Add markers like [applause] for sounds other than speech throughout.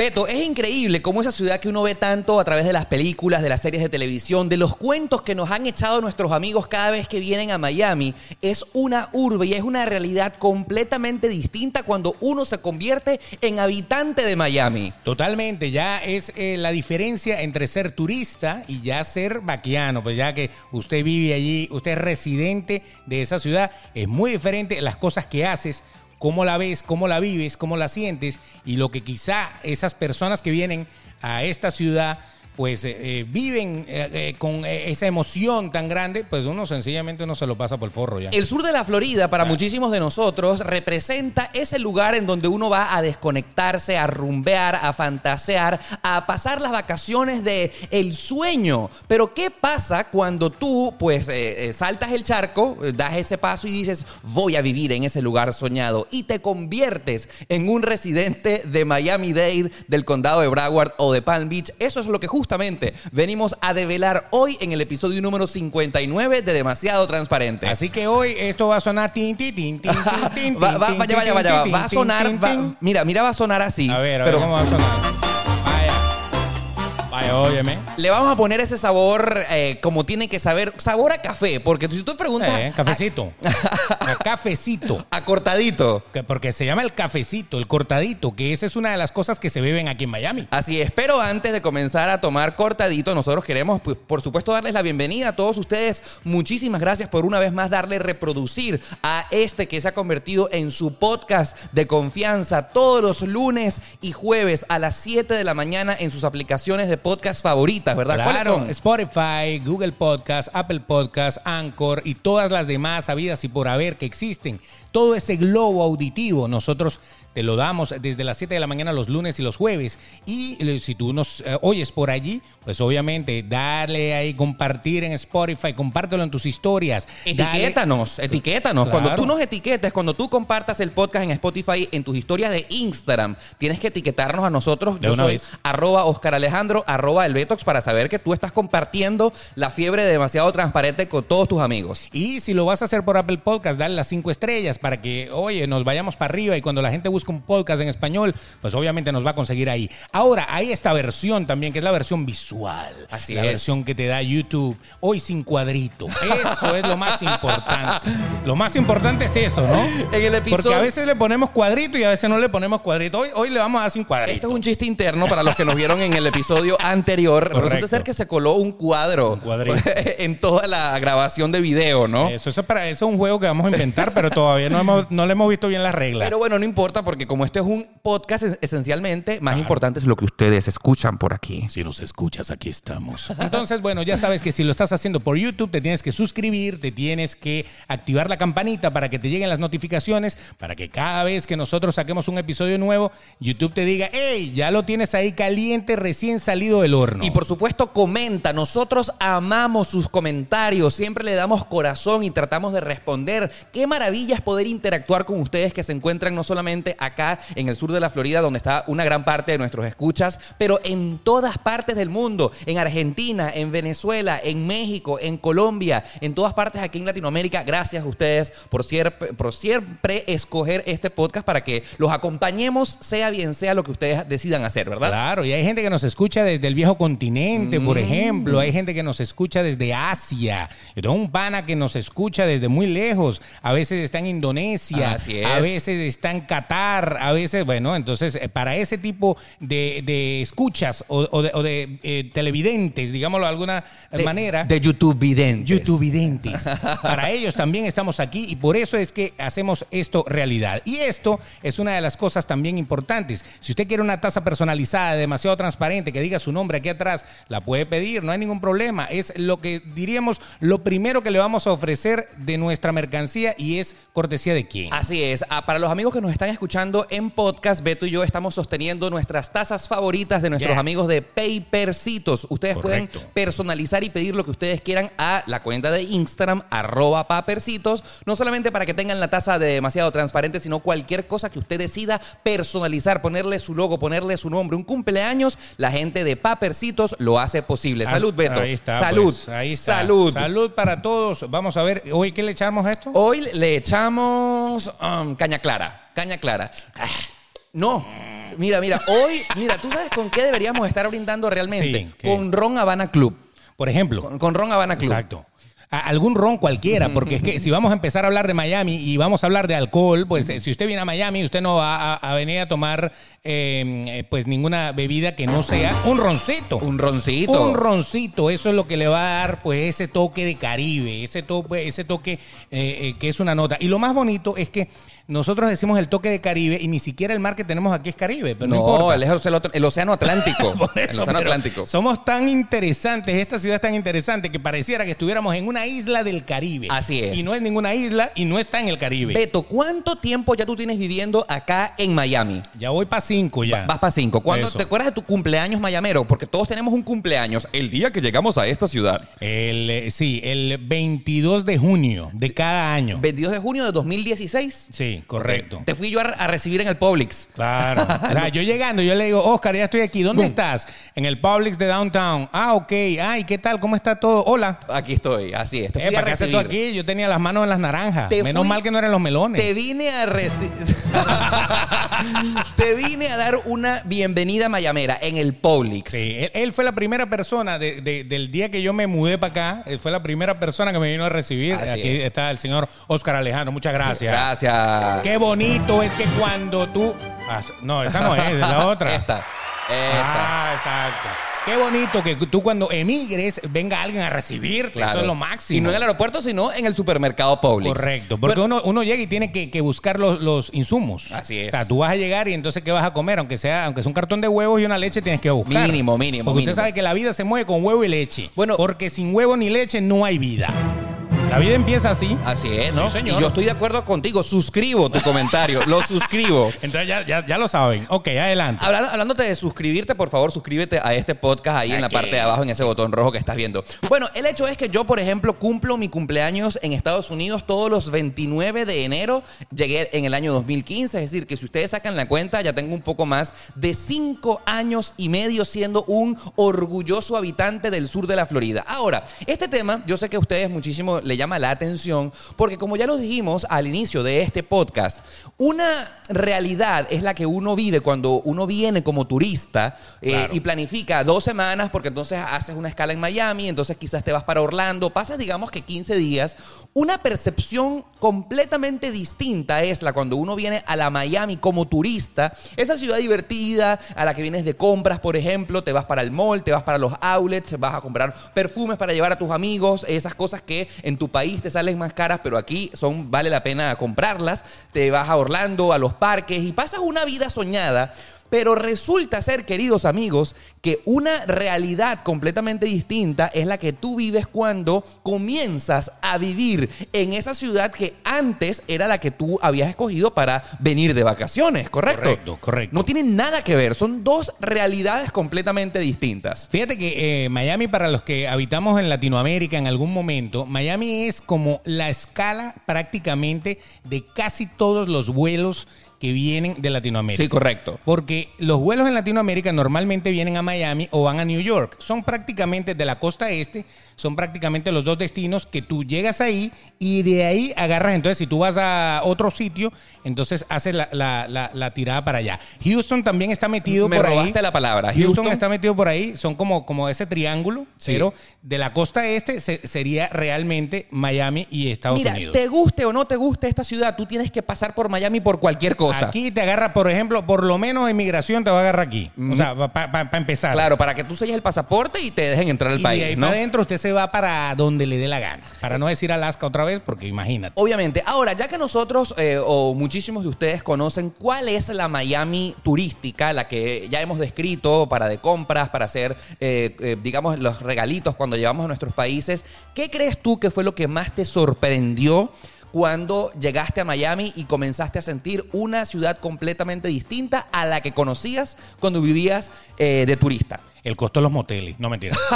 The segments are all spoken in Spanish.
Beto, es increíble cómo esa ciudad que uno ve tanto a través de las películas, de las series de televisión, de los cuentos que nos han echado nuestros amigos cada vez que vienen a Miami, es una urbe y es una realidad completamente distinta cuando uno se convierte en habitante de Miami. Totalmente, ya es eh, la diferencia entre ser turista y ya ser vaquiano, pues ya que usted vive allí, usted es residente de esa ciudad, es muy diferente las cosas que haces, cómo la ves, cómo la vives, cómo la sientes y lo que quizá esas personas que vienen a esta ciudad pues eh, eh, viven eh, con esa emoción tan grande, pues uno sencillamente no se lo pasa por el forro ya. El sur de la Florida, para muchísimos de nosotros, representa ese lugar en donde uno va a desconectarse, a rumbear, a fantasear, a pasar las vacaciones de el sueño. Pero ¿qué pasa cuando tú, pues, eh, saltas el charco, das ese paso y dices, voy a vivir en ese lugar soñado y te conviertes en un residente de Miami-Dade, del condado de Broward o de Palm Beach? Eso es lo que justamente venimos a develar hoy en el episodio número 59 de Demasiado Transparente. Así que hoy esto va a sonar tin, tin, tin, tin, tin, tin, [laughs] Va, va- tin, vaya, vaya, vaya, va. a sonar. va- mira, mira, va a sonar así. A ver, a pero ver cómo va a sonar. Vaya. Óyeme. le vamos a poner ese sabor eh, como tiene que saber, sabor a café, porque si tú preguntas Eh, cafecito. El cafecito. a, [laughs] a cortadito. Que- Porque se llama el cafecito, el cortadito, que esa es una de las cosas que se beben aquí en Miami. Así es, pero antes de comenzar a tomar cortadito, nosotros queremos, pues, por supuesto, darles la bienvenida a todos ustedes. Muchísimas gracias por una vez más darle reproducir a este que se ha convertido en su podcast de confianza todos los lunes y jueves a las 7 de la mañana en sus aplicaciones de podcast favoritas, ¿verdad? ¿Cuáles Claro, son? Spotify, Google Podcast, Apple Podcast, Anchor y todas las demás habidas y por haber que existen. Todo ese globo auditivo nosotros te lo damos desde las 7 de la mañana los lunes y los jueves. Y eh, si tú nos eh, oyes por allí, pues obviamente dale ahí compartir en Spotify, compártelo en tus historias. Dale- Etiquétanos, etiquétanos. Claro. Cuando tú nos etiquetes, cuando tú compartas el podcast en Spotify, en tus historias de Instagram, tienes que etiquetarnos a nosotros. De Yo una soy vez. arroba Oscar Alejandro, arroba el Betox, para saber que tú estás compartiendo la fiebre de demasiado transparente con todos tus amigos. Y si lo vas a hacer por Apple Podcast, dale las cinco estrellas para que, oye, nos vayamos para arriba y cuando la gente busca un podcast en español, pues obviamente nos va a conseguir ahí. Ahora, hay esta versión también, que es la versión visual. Así la es. versión que te da YouTube, hoy sin cuadrito. Eso es lo más importante. Lo más importante es eso, ¿no? En el episodio- Porque a veces le ponemos cuadrito y a veces no le ponemos cuadrito. Hoy, hoy le vamos a dar sin cuadrito. Esto es un chiste interno para los que nos vieron en el episodio anterior. Correcto. Resulta ser que se coló un cuadro Un cuadrito. [laughs] en toda la grabación de video, ¿no? Eso, eso, es para, eso es un juego que vamos a inventar, pero todavía no, hemos, no le hemos visto bien las reglas. Pero bueno, no importa porque como esto es un podcast es- esencialmente, más importante es lo que ustedes escuchan por aquí. Si nos escuchas, aquí estamos. [laughs] Entonces, bueno, ya sabes que si lo estás haciendo por YouTube, te tienes que suscribir, te tienes que activar la campanita para que te lleguen las notificaciones, para que cada vez que nosotros saquemos un episodio nuevo, YouTube te diga, hey, ya lo tienes ahí caliente, recién salido del horno. Y por supuesto, comenta. Nosotros amamos sus comentarios. Siempre le damos corazón y tratamos de responder. Qué maravilla es poder interactuar con ustedes que se encuentran no solamente acá en el sur de la Florida, donde está una gran parte de nuestros escuchas, pero en todas partes del mundo. En Argentina, en Venezuela, en México, en Colombia, en todas partes aquí en Latinoamérica. Gracias a ustedes por siempre, por siempre escoger este podcast para que los acompañemos, sea bien sea lo que ustedes decidan hacer, ¿verdad? Claro, y hay gente que nos escucha desde el viejo continente, por Mm. ejemplo. Hay gente que nos escucha desde Asia. Yo tengo un pana que nos escucha desde muy lejos. A veces está en Indonesia. Así es. A veces está en Qatar. A veces, bueno, entonces, eh, para ese tipo de, de escuchas o, o de, o de, eh, televidentes, digámoslo de alguna De- manera. De YouTube videntes. YouTubevidentes. [laughs] Para ellos también estamos aquí y por eso es que hacemos esto realidad. Y esto es una de las cosas también importantes. Si usted quiere una taza personalizada, demasiado transparente, que diga su nombre aquí atrás, la puede pedir, no hay ningún problema. Es lo que diríamos lo primero que le vamos a ofrecer de nuestra mercancía y es cortesía de quién. Así es. Ah, para los amigos que nos están escuchando en podcast, Beto y yo estamos sosteniendo nuestras tazas favoritas de nuestros Yeah. amigos de Papercitos. Ustedes Correcto. pueden personalizar y pedir lo que ustedes quieran a la cuenta de Instagram, arroba papercitos. No solamente para que tengan la taza de demasiado transparente, sino cualquier cosa que usted decida personalizar, ponerle su logo, ponerle su nombre, un cumpleaños, la gente de Papercitos lo hace posible. Salud, Beto. Ahí está. Salud. pues, ahí está. Salud. Salud para todos. Vamos a ver, hoy qué le echamos a esto. Hoy le echamos um, caña clara. Caña clara. Ah, No. Mira, mira, hoy, mira, ¿tú sabes con qué deberíamos estar brindando realmente? Con Ron Habana Club. Por ejemplo. Con, con Ron Habana Club. Exacto. A- algún ron cualquiera, porque es que si vamos a empezar a hablar de Miami y vamos a hablar de alcohol, pues eh, si usted viene a Miami, usted no va a, a venir a tomar eh, eh, pues ninguna bebida que no sea un roncito. Un roncito. Un roncito, eso es lo que le va a dar pues ese toque de Caribe, ese toque, ese toque eh, que es una nota. Y lo más bonito es que nosotros decimos el toque de Caribe y ni siquiera el mar que tenemos aquí es Caribe, pero no, no, importa. él es el, el Océano Atlántico. [laughs] Por el Océano Atlántico. Somos tan interesantes, esta ciudad es tan interesante que pareciera que estuviéramos en una isla del Caribe. Así es. Y no es ninguna isla y no está en el Caribe. Beto, ¿cuánto tiempo ya tú tienes viviendo acá en Miami? ya voy para cinco ya. Vas para cinco. ¿Cuándo Eso. te acuerdas de tu cumpleaños mayamero? Porque todos tenemos un cumpleaños el día que llegamos a esta ciudad. El, eh, sí, el 22 de junio de cada año. 22 de junio de 2016. Sí, correcto. Te fui yo a, a recibir en el Publix. Claro. [laughs] Yo llegando, yo le digo, Oscar, ya estoy aquí. ¿Dónde Boom. estás? En el Publix de Downtown. Ah, ok. Ay, ¿qué tal? ¿Cómo está todo? Hola. Aquí estoy, así es. Te Eh, fui a ¿Para qué haces tú recibir. aquí? Yo tenía las manos en las naranjas. Te Menos fui- mal que no eran los melones. Te vine a recibir. [laughs] Te vine a dar una bienvenida mayamera en el Publix. Sí, él, él fue la primera persona de- de- del día que yo me mudé para acá. Él fue la primera persona que me vino a recibir. Así Aquí es. está el señor Oscar Alejandro. Muchas gracias. Gracias. Qué bonito es que cuando tú. Ah, No, esa no es, es la [laughs] otra. Esta. Esa. Ah, exacto. Qué bonito que tú cuando emigres venga alguien a recibirte. Claro. Eso es lo máximo. Y no en el aeropuerto, sino en el supermercado Publix. Correcto, porque uno, uno llega y tiene que, que buscar los, los insumos. Así es. O sea, tú vas a llegar y entonces ¿qué vas a comer? Aunque sea, aunque sea un cartón de huevos y una leche, tienes que buscar. Mínimo, mínimo, Porque mínimo. usted sabe que la vida se mueve con huevo y leche. Bueno- porque sin huevo ni leche no hay vida. La vida empieza así. Así es. Sí, ¿no? señor. Y yo estoy de acuerdo contigo. Suscribo tu comentario. Lo [laughs] suscribo. Entonces ya, ya, ya lo saben. Ok, adelante. Hablando, hablándote de suscribirte, por favor, suscríbete a este podcast ahí en la parte de abajo, en ese botón rojo que estás viendo. Bueno, el hecho es que yo, por ejemplo, cumplo mi cumpleaños en Estados Unidos todos los 29 de enero. Llegué en el año 2015, es decir, que si ustedes sacan la cuenta, ya tengo un poco más de 5 años y medio siendo un orgulloso habitante del sur de la Florida. Ahora, este tema, yo sé que a ustedes muchísimo le llama la atención, porque como ya lo dijimos al inicio de este podcast, una realidad es la que uno vive cuando uno viene como turista eh, Claro. y planifica dos semanas, porque entonces haces una escala en Miami, entonces quizás te vas para Orlando, pasas digamos que 15 días. Una percepción completamente distinta es la cuando uno viene a la Miami como turista, esa ciudad divertida a la que vienes de compras, por ejemplo, te vas para el mall, te vas para los outlets, vas a comprar perfumes para llevar a tus amigos, esas cosas que en tu país te salen más caras, pero aquí son vale la pena comprarlas. Te vas a Orlando, a los parques y pasas una vida soñada. Pero resulta ser, queridos amigos, que una realidad completamente distinta es la que tú vives cuando comienzas a vivir en esa ciudad que antes era la que tú habías escogido para venir de vacaciones, ¿correcto? Correcto, correcto. No tienen nada que ver, son dos realidades completamente distintas. Fíjate que eh, Miami, para los que habitamos en Latinoamérica en algún momento, Miami es como la escala prácticamente de casi todos los vuelos que vienen de Latinoamérica. Sí, correcto. Porque los vuelos en Latinoamérica normalmente vienen a Miami o van a New York. Son prácticamente de la costa este, son prácticamente los dos destinos que tú llegas ahí y de ahí agarras. Entonces, si tú vas a otro sitio, entonces haces la, la- la- la tirada para allá. Houston también está metido Me por robaste ahí. la palabra. Houston, Houston. está metido por ahí. Son como, como ese triángulo, Sí. pero de la costa este se- sería realmente Miami y Estados Mira, Unidos. te guste o no te guste esta ciudad, tú tienes que pasar por Miami por cualquier cosa. Aquí te agarra, por ejemplo, por lo menos inmigración te va a agarrar aquí. O sea, para empezar. Claro, para que tú selles el pasaporte y te dejen entrar al Y país, ahí ¿no? para adentro usted se va para donde le dé la gana. Para no decir Alaska otra vez, porque imagínate. Obviamente. Ahora, ya que nosotros eh, o muchísimos de ustedes conocen cuál es la Miami turística, la que ya hemos descrito para de compras, para hacer, eh, eh, digamos, los regalitos cuando llevamos a nuestros países, ¿qué crees tú que fue lo que más te sorprendió? Cuando llegaste a Miami y comenzaste a sentir una ciudad completamente distinta a la que conocías cuando vivías eh, de turista. El costo de los moteles. No mentira. [laughs]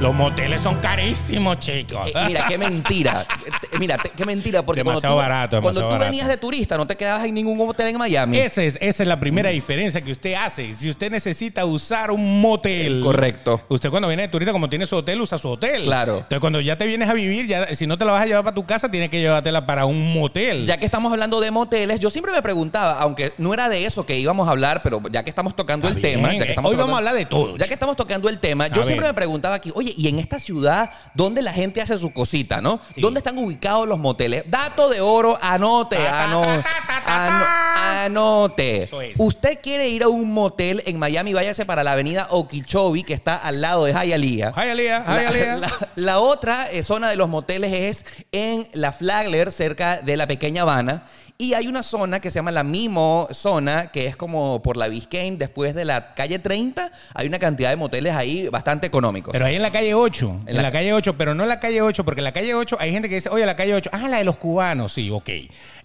Los moteles son carísimos, chicos. Eh, mira, qué mentira. Eh, Mira, te- qué mentira. Porque Demasiado cuando tú, barato, cuando demasiado tú barato. venías de turista, no te quedabas en ningún hotel en Miami. Esa es, esa es la primera diferencia que usted hace. Si usted necesita usar un motel. Correcto. Usted cuando viene de turista, como tiene su hotel, usa su hotel. Claro. Entonces, cuando ya te vienes a vivir, ya, si no te la vas a llevar para tu casa, tienes que llevártela para un motel. Ya que estamos hablando de moteles, yo siempre me preguntaba, aunque no era de eso que íbamos a hablar, pero ya que estamos tocando Está el bien. tema, ya que Eh, estamos Hoy tocando- vamos a hablar de todo. Ya que estamos tocando el tema, yo A siempre ver. me preguntaba aquí, oye, ¿y en esta ciudad dónde la gente hace su cosita, no? Sí. ¿Dónde están ubicados los moteles? Dato de oro, anote, ano- ano- anote. Eso es. Usted quiere ir a un motel en Miami, váyase para la avenida Okeechobee, que está al lado de Hialeah. La- Hialeah. [laughs] La, la otra eh, zona de los moteles es en la Flagler, cerca de la pequeña Habana. Y hay una zona que se llama la Mimo Zona, que es como por la Biscayne, después de la calle 30. Hay una cantidad de moteles ahí bastante económicos. Pero ahí en la calle 8. En, En la- la, calle 8, pero no en la calle 8, porque en la calle 8 hay gente que dice, oye, la calle 8, ah, la de los cubanos, sí, ok.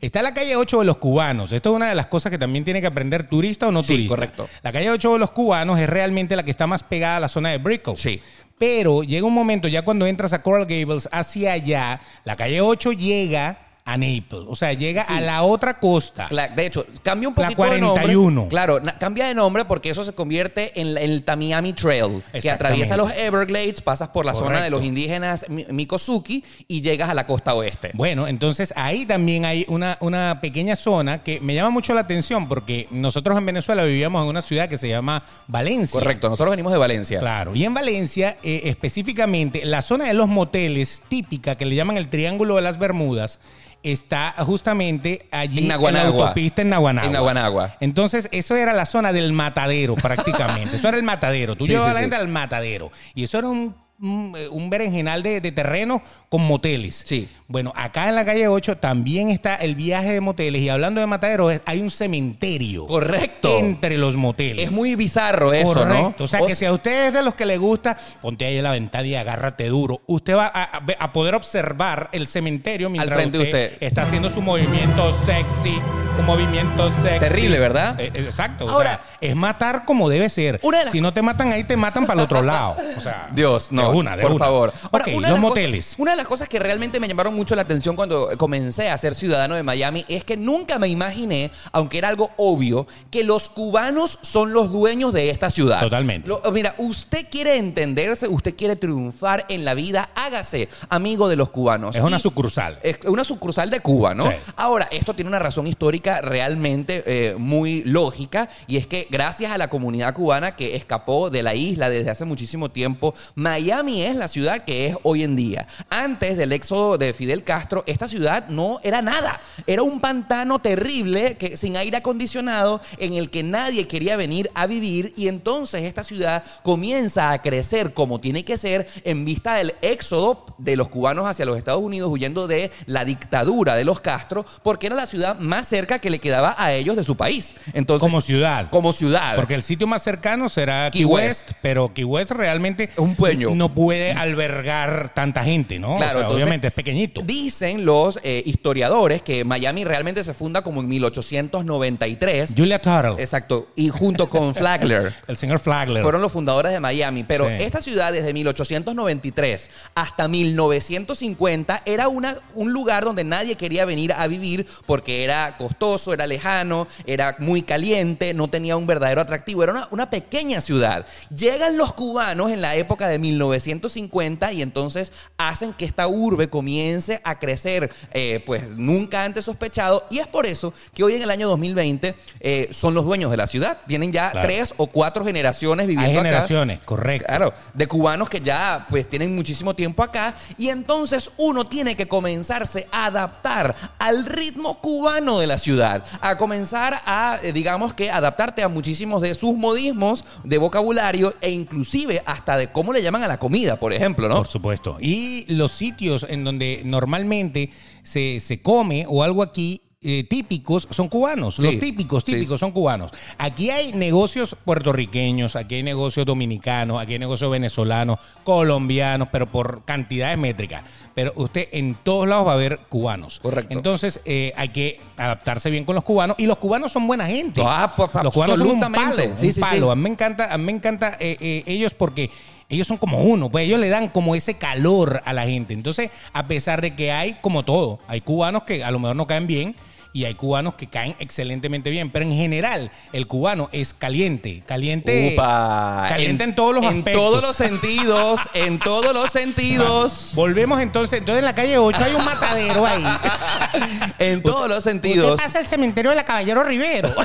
Está la calle 8 de los cubanos. Esto es una de las cosas que también tiene que aprender turista o no Sí, turista. correcto. La calle 8 de los cubanos es realmente la que está más pegada a la zona de Brickell. Sí. Pero llega un momento, ya cuando entras a Coral Gables hacia allá, la calle 8 llega a Naples. O sea, llega Sí. a la otra costa. Cla- De hecho, cambia un La poquito de nombre. 41. Claro, cambia de nombre porque eso se convierte en, la- en el Tamiami Trail, que atraviesa los Everglades, pasas por la zona de los indígenas Mi- Mikosuki y llegas a la costa oeste. Bueno, entonces ahí también hay una, una pequeña zona que me llama mucho la atención porque nosotros en Venezuela vivíamos en una ciudad que se llama Valencia. Correcto, nosotros venimos de Valencia. Claro, y en Valencia eh, específicamente la zona de los moteles típica que le llaman el Triángulo de las Bermudas está justamente allí En Naguanagua. la autopista en Naguanagua. En Naguanagua. Entonces, eso era la zona del matadero prácticamente. eso era el matadero. Tú [laughs] Sí, llevabas sí, a la sí. gente al matadero. Y eso era un, un, eh, un berenjenal de, de terreno con moteles. Sí. Bueno, acá en la calle 8 también está el viaje de moteles. Y hablando de matadero, es- hay un cementerio. Correcto. Entre los moteles. Es muy bizarro eso, Correcto. ¿no? O sea, que si a usted es de los que le gusta, ponte ahí en la ventana y agárrate duro. Usted va a, a ve- a poder observar el cementerio mientras frente de usted, está haciendo su movimiento sexy, un movimiento sexy. Terrible, ¿verdad? Eh, eh, exacto. o Ahora- sea, es matar como debe ser. Una de las- Si no te matan ahí, te matan para el otro lado. O sea, Dios, no. De una, de por una. favor. Ahora, una los moteles. cosas- una de las cosas que realmente me llamaron mucho la atención cuando comencé a ser ciudadano de Miami es que nunca me imaginé, aunque era algo obvio, que los cubanos son los dueños de esta ciudad. Totalmente. Lo- mira, usted quiere entenderse, usted quiere triunfar en la vida, hágase amigo de los cubanos. Es una Y- sucursal. es una sucursal de Cuba, ¿no? Sí. Ahora, esto tiene una razón histórica realmente eh, muy lógica y es que gracias a la comunidad cubana que escapó de la isla desde hace muchísimo tiempo, Miami es la ciudad que es hoy en día. Antes del éxodo de Fidel Castro, esta ciudad no era nada. Era un pantano terrible que, sin aire acondicionado en el que nadie quería venir a vivir y entonces esta ciudad comienza a crecer como tiene que ser en vista del éxodo de los cubanos hacia los Estados Unidos huyendo de la dictadura de los Castro porque era la ciudad más cerca que le quedaba a ellos de su país. Entonces, Como ciudad. como ciudad. Porque el sitio más cercano será Key Key, West. West, pero Key West realmente Es un pueño. no puede albergar tanta gente, ¿no? O Claro, sea, entonces, obviamente es pequeñito. Dicen los eh, historiadores que Miami realmente se funda como en 1893. Julia Tuttle, Exacto. Y junto con [laughs] Flagler. el señor Flagler. Fueron los fundadores de Miami, pero Sí. esta ciudad desde 1893 hasta 1950 era una, un lugar donde nadie quería venir a vivir porque era costoso, era lejano, era muy caliente, no tenía un verdadero atractivo, era una, una pequeña ciudad. Llegan los cubanos en la época de 1950 y entonces hacen que esta urbe comience a crecer, eh, pues nunca antes sospechado, y es por eso que hoy en el año 2020 eh, son los dueños de la ciudad. Tienen ya Claro. tres o cuatro generaciones Hay viviendo acá. generaciones, correcto. Claro, de cubanos que ya pues tienen muchísimo tiempo acá y entonces uno tiene que comenzarse a adaptar al ritmo cubano de la ciudad, a comenzar a, eh, digamos que, adaptarte a muchísimos de sus modismos de vocabulario e inclusive hasta de cómo le llaman a la comida, por ejemplo, ¿no? Por supuesto. Y los sitios en donde normalmente se, se come o algo aquí. eh, típicos son cubanos, Sí, los típicos, sí. típicos son cubanos. Aquí hay negocios puertorriqueños, aquí hay negocios dominicanos, aquí hay negocios venezolanos, colombianos, pero por cantidades métricas. Pero usted en todos lados va a ver cubanos. Correcto. Entonces eh, hay que adaptarse bien con los cubanos y los cubanos son buena gente. Ah, pues, los cubanos son un palo, Sí, un palo. A mí me encanta, a mí me encanta eh, eh, ellos porque ellos son como uno, pues ellos le dan como ese calor a la gente. Entonces, a pesar de que hay como todo, hay cubanos que a lo mejor no caen bien, y hay cubanos que caen excelentemente bien, pero en general el cubano es caliente, caliente, Upa. caliente en, todos los En aspectos. todos los sentidos, en todos los sentidos. [laughs] Volvemos entonces, entonces en la calle 8 hay un matadero ahí. [laughs] En todos los sentidos. al cementerio de la Caballero Rivero. [laughs]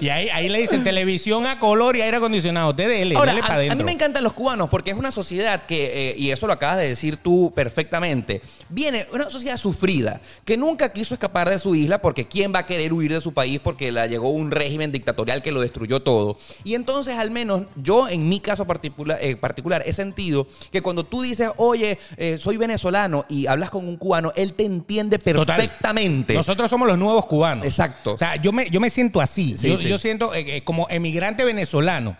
y ahí, ahí le dicen televisión a color y aire acondicionado. Usted dele, Ahora, dele a, para a adentro. mí me encantan los cubanos porque es una sociedad que, eh, y eso lo acabas de decir tú perfectamente, viene una sociedad sufrida, que nunca quiso escapar de su isla porque ¿quién va a querer huir de su país porque la llegó un régimen dictatorial que lo destruyó todo? Y entonces, al menos, yo en mi caso particular, eh, particular he sentido que cuando tú dices, oye, eh, soy venezolano y hablas con un cubano, él te entiende Total. perfectamente. Nosotros somos los nuevos cubanos. Exacto. O sea, yo me, yo me siento así. Sí, yo, sí. yo siento eh, eh, como emigrante venezolano.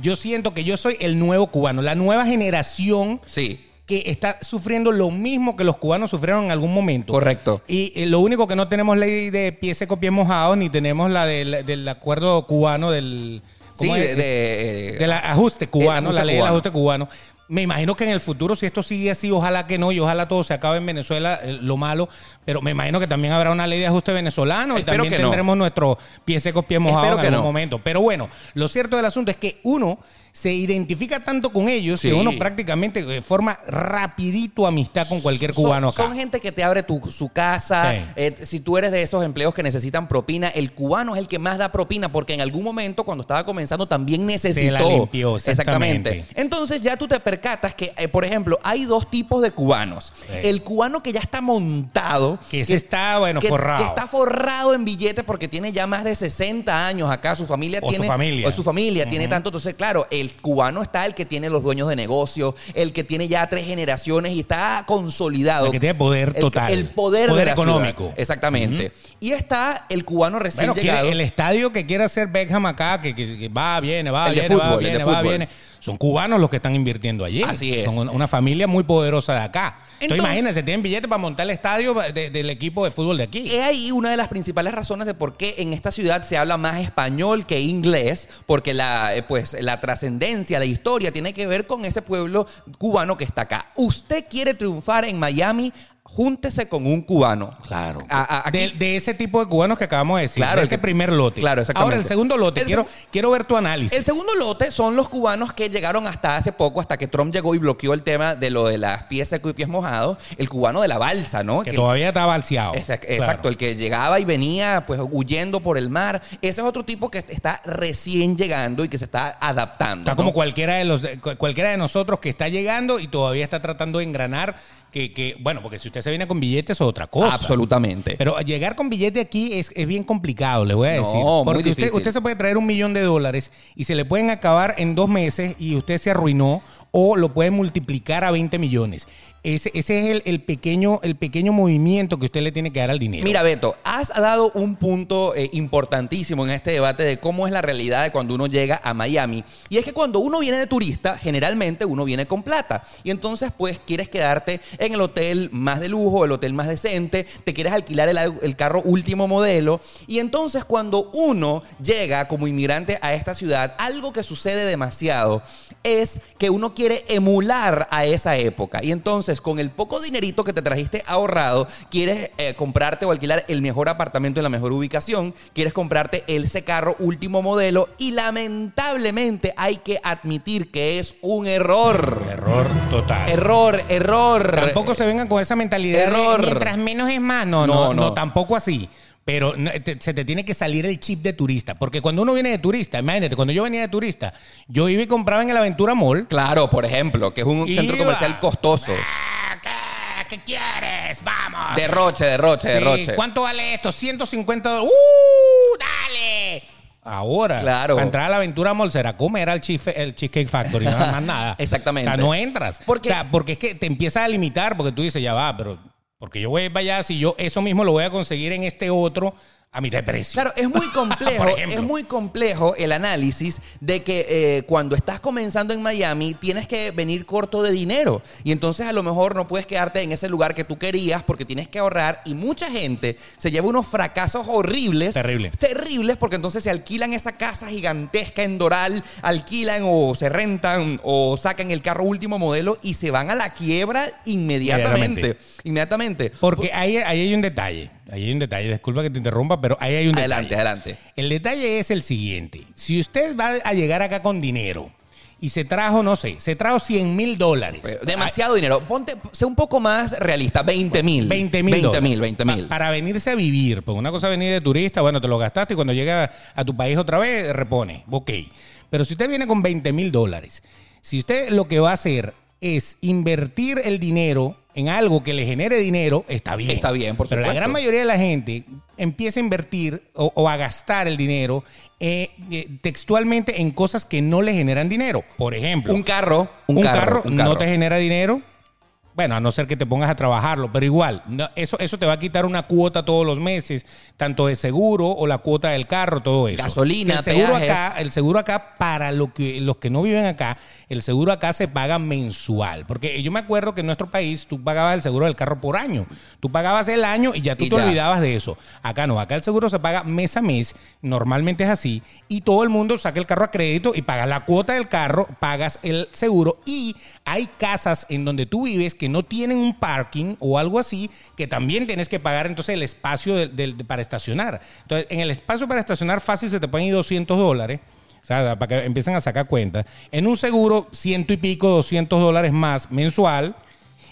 Yo siento que yo soy el nuevo cubano, la nueva generación Sí. que está sufriendo lo mismo que los cubanos sufrieron en algún momento. Correcto. Y eh, lo único que no tenemos ley de pie seco, pie mojado, ni tenemos la del, del acuerdo cubano del... Sí, ¿cómo de, del ajuste cubano, ajuste la ley cubano. del ajuste cubano. Me imagino que en el futuro, si esto sigue así, ojalá que no, y ojalá todo se acabe en Venezuela, eh, lo malo, pero me imagino que también habrá una ley de ajuste venezolano y también no. tendremos nuestro pie seco, pie mojado Espero en algún no. momento. Pero bueno, lo cierto del asunto es que uno se identifica tanto con ellos Sí. que uno prácticamente eh, forma rapidito amistad con cualquier Son- cubano acá. Son gente que te abre tu, su casa. Sí. Eh, si tú eres de esos empleos que necesitan propina, el cubano es el que más da propina porque en algún momento cuando estaba comenzando también necesitó. la limpió, exactamente. Entonces ya tú te percatas que, eh, por ejemplo, hay dos tipos de cubanos. Sí. El cubano que ya está montado. Que está, bueno, que- forrado. Que está forrado en billetes porque tiene ya más de 60 años acá. Su familia O su tiene. familia. O su familia tiene tanto. Entonces, claro, el cubano está el que tiene los dueños de negocio, el que tiene ya tres generaciones y está consolidado. El que tiene poder El- total. El, poder, Poder de la económico. ciudad. Exactamente. Y está el cubano recién Bueno, quiere- llegado. el estadio que quiere hacer Beckham acá, que, que- que va, viene, va, El viene, va, fútbol, el de viene, va, viene. Son cubanos los que están invirtiendo allí. Así es. Son una, familia muy poderosa de acá. Entonces, Entonces- imagínense, tienen billete para montar el estadio de- del equipo de fútbol de aquí. He ahí una de las principales razones de por qué en esta ciudad se habla más español que inglés, porque la, eh, pues, la trascendencia, la historia tiene que ver con ese pueblo cubano que está acá. Usted quiere triunfar en Miami, júntese con un cubano. Claro. A- a- aquí- de, de ese tipo de cubanos que acabamos de decir. Claro, de ese que- primer lote. Claro, exactamente. Ahora, el segundo lote. El quiero, seg- quiero ver tu análisis. El segundo lote son los cubanos que llegaron hasta hace poco, hasta que Trump llegó y bloqueó el tema de lo de las pies secos y pies mojados. El cubano de la balsa, ¿no? que Que- todavía está balseado. Exacto, Claro. exacto, el que llegaba y venía pues huyendo por el mar. Ese es otro tipo que está recién llegando y que se está adaptando. Está ¿no? como cualquiera de los cu- cualquiera de nosotros que está llegando y todavía está tratando de engranar que, que bueno, porque si usted se viene con billetes es otra cosa. Absolutamente. Pero llegar con billete aquí es, es bien complicado, le voy a No, decir. muy Porque usted, usted se puede traer un millón de dólares y se le pueden acabar en dos meses y usted se arruinó o lo puede multiplicar a 20 millones. Ese, ese es el, el pequeño, el pequeño movimiento que usted le tiene que dar al dinero. Mira, Beto, has dado un punto eh, importantísimo en este debate de cómo es la realidad de cuando uno llega a Miami. Y es que cuando uno viene de turista, generalmente uno viene con plata. Y entonces, pues, quieres quedarte en el hotel más de lujo, el hotel más decente, te quieres alquilar el, el carro último modelo. Y entonces, cuando uno llega como inmigrante a esta ciudad, algo que sucede demasiado es que uno quiere emular a esa época. Y entonces, con el poco dinerito que te trajiste ahorrado, quieres eh, comprarte o alquilar el mejor apartamento en la mejor ubicación, quieres comprarte ese carro último modelo y lamentablemente hay que admitir que es un error. Error total. Error, error. Tampoco se vengan con esa mentalidad Error. de mientras menos es más. No, No, no, no, no. tampoco así. Pero no, te- se te tiene que salir el chip de turista. Porque cuando uno viene de turista, imagínate, cuando yo venía de turista, yo iba y compraba en el Aventura Mall. Claro, por ejemplo, que es un centro comercial costoso. Ah, ¿Qué, ¿Qué quieres? Vamos. Derroche, derroche, Sí, derroche. ¿Cuánto vale esto? 150 dólares. ¡Uh! ¡Dale! Ahora, Claro. para entrar a la Aventura Mall será comer al Cheese- el Cheesecake Factory, nada más [laughs] nada. Exactamente. O sea, no entras. Porque- o sea, porque es que te empiezas a limitar, porque tú dices, ya va, pero porque yo voy para allá, si yo eso mismo lo voy a conseguir en este otro, a mitad de precio. Claro, es muy [laughs] complejo, es muy complejo el análisis de que eh, cuando estás comenzando en Miami tienes que venir corto de dinero y entonces a lo mejor no puedes quedarte en ese lugar que tú querías porque tienes que ahorrar y mucha gente se lleva unos fracasos horribles. Terrible. Terribles porque entonces se alquilan esa casa gigantesca en Doral, alquilan o se rentan o sacan el carro último modelo y se van a la quiebra inmediatamente. Inmediatamente. Inmediatamente. Porque ahí, ahí hay un detalle. Ahí hay un detalle. Disculpa que te interrumpa, pero ahí hay un Adelante, detalle. adelante. El detalle es el siguiente. Si usted va a llegar acá con dinero y se trajo, no sé, se trajo 100 mil dólares. Demasiado dinero. Ponte, sé un poco más realista. 20 mil. 20 mil 20 mil, 20 mil. para venirse a vivir. Porque una cosa venir de turista, bueno, te lo gastaste y cuando llega a tu país otra vez, repone. Ok. Pero si usted viene con 20 mil dólares, si usted lo que va a hacer es invertir el dinero en algo que le genere dinero, está bien. Está bien, por Pero la supuesto. gran mayoría de la gente empieza a invertir o, o a gastar el dinero eh, eh, textualmente en cosas que no le generan dinero. Por ejemplo, Un carro. un, Un, carro, un no te genera dinero. Bueno, a no ser que te pongas a trabajarlo, pero igual, no, eso, eso te va a quitar una cuota todos los meses, tanto de seguro o la cuota del carro, todo eso. Gasolina, el seguro peajes. acá, el seguro acá para lo que, los que no viven acá, el seguro acá se paga mensual. Porque yo me acuerdo que en nuestro país tú pagabas el seguro del carro por año. Tú pagabas el año y ya tú Y te ya. olvidabas de eso. Acá no, acá el seguro se paga mes a mes, normalmente es así, y todo el mundo saca el carro a crédito y paga la cuota del carro, pagas el seguro y hay casas en donde tú vives que no tienen un parking o algo así, que también tienes que pagar entonces el espacio del- para estacionar. Entonces, en el espacio para estacionar fácil se te pueden ir 200 dólares. O sea, para que empiecen a sacar cuenta. En un seguro, ciento y pico, 200 dólares más mensual.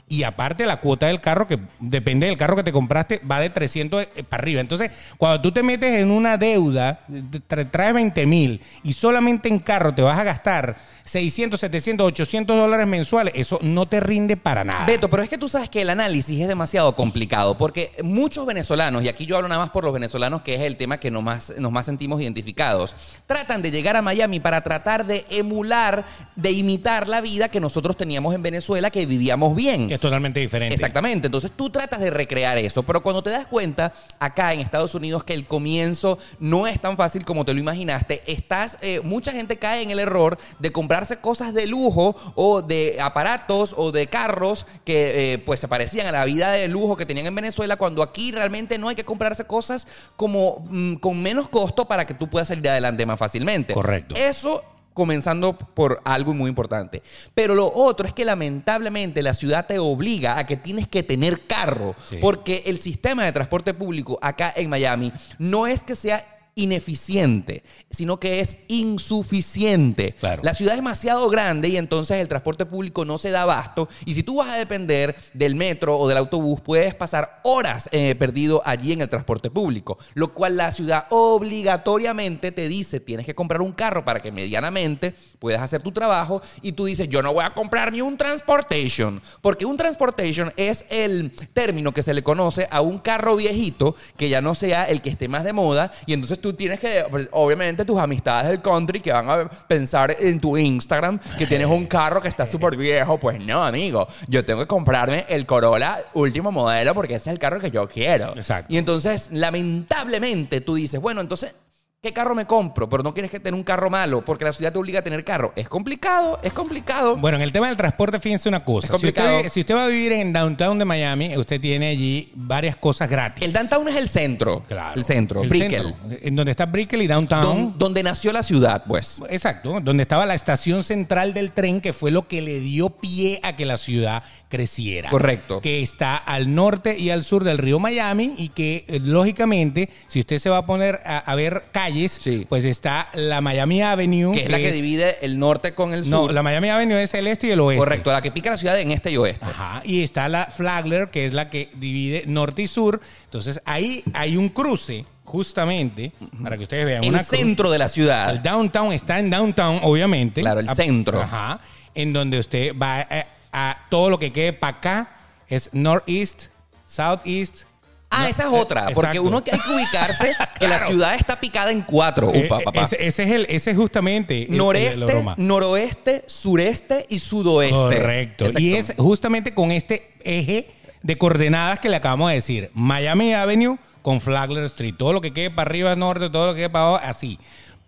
Y aparte la cuota del carro, que depende del carro que te compraste, va de 300 para arriba. Entonces, cuando tú te metes en una deuda, te traes 20 mil y solamente en carro te vas a gastar 600, 700, 800 dólares mensuales, eso no te rinde para nada. Beto, pero es que tú sabes que el análisis es demasiado complicado porque muchos venezolanos, y aquí yo hablo nada más por los venezolanos, que es el tema que nos más, nos más sentimos identificados, tratan de llegar a Miami para tratar de emular, de imitar la vida que nosotros teníamos en Venezuela, que vivíamos bien. Que es totalmente diferente. Exactamente, entonces tú tratas de recrear eso, pero cuando te das cuenta acá en Estados Unidos que el comienzo no es tan fácil como te lo imaginaste, estás, eh, mucha gente cae en el error de comprarse cosas de lujo o de aparatos o de carros que eh, pues se parecían a la vida de lujo que tenían en Venezuela, cuando aquí realmente no hay que comprarse cosas como mm, con menos costo para que tú puedas salir adelante más fácilmente. Correcto. Eso comenzando por algo muy importante. Pero lo otro es que lamentablemente la ciudad te obliga a que tienes que tener carro, Sí. porque el sistema de transporte público acá en Miami no es que sea ineficiente, sino que es insuficiente. Claro. La ciudad es demasiado grande y entonces el transporte público no se da abasto. Y si tú vas a depender del metro o del autobús, puedes pasar horas eh, perdido allí en el transporte público. Lo cual la ciudad obligatoriamente te dice, tienes que comprar un carro para que medianamente puedas hacer tu trabajo. Y tú dices, yo no voy a comprar ni un transportation. Porque un transportation es el término que se le conoce a un carro viejito que ya no sea el que esté más de moda. Y entonces tú tienes que, pues, obviamente, tus amistades del country que van a pensar en tu Instagram que tienes un carro que está súper viejo. Pues no, amigo. Yo tengo que comprarme el Corolla último modelo porque ese es el carro que yo quiero. Exacto. Y entonces, lamentablemente, tú dices, bueno, entonces. ¿Qué carro me compro? Pero no quieres que tener un carro malo porque la ciudad te obliga a tener carro. Es complicado, es complicado. Bueno, en el tema del transporte, fíjense una cosa. Si usted, complicado. si usted va a vivir en downtown de Miami, usted tiene allí varias cosas gratis. El downtown es el centro. Claro. El centro, El Brickell. centro, en donde está Brickell y downtown. Don- donde nació la ciudad, pues. Exacto, donde estaba la estación central del tren, que fue lo que le dio pie a que la ciudad creciera. Correcto. Que está al norte y al sur del río Miami y que, eh, lógicamente, si usted se va a poner a, a ver calles, Sí. pues está la Miami Avenue. Que es la que divide el norte con el No, sur. la Miami Avenue es el este y el oeste. Correcto, la que pica la ciudad en este y oeste. Ajá, y está la Flagler, que es la que divide norte y sur. Entonces ahí hay un cruce, justamente, para que ustedes vean. El una cruz. centro de la El ciudad. downtown está en downtown, obviamente. Claro, el A- centro. Ajá. En donde usted va a, a todo lo que quede para acá es northeast, southeast. Ah, esa es eh, otra. Porque uno que hay que ubicarse [laughs] que la ciudad está picada en cuatro. Eh, Upa, eh, papá. Ese, ese es el, ese es justamente el- Noreste, noroeste, sureste y sudoeste. Correcto. Y Exacto. es justamente con este eje de coordenadas que le acabamos de decir. Miami Avenue con Flagler Street. Todo lo que quede para arriba, norte, todo lo que quede para abajo, así.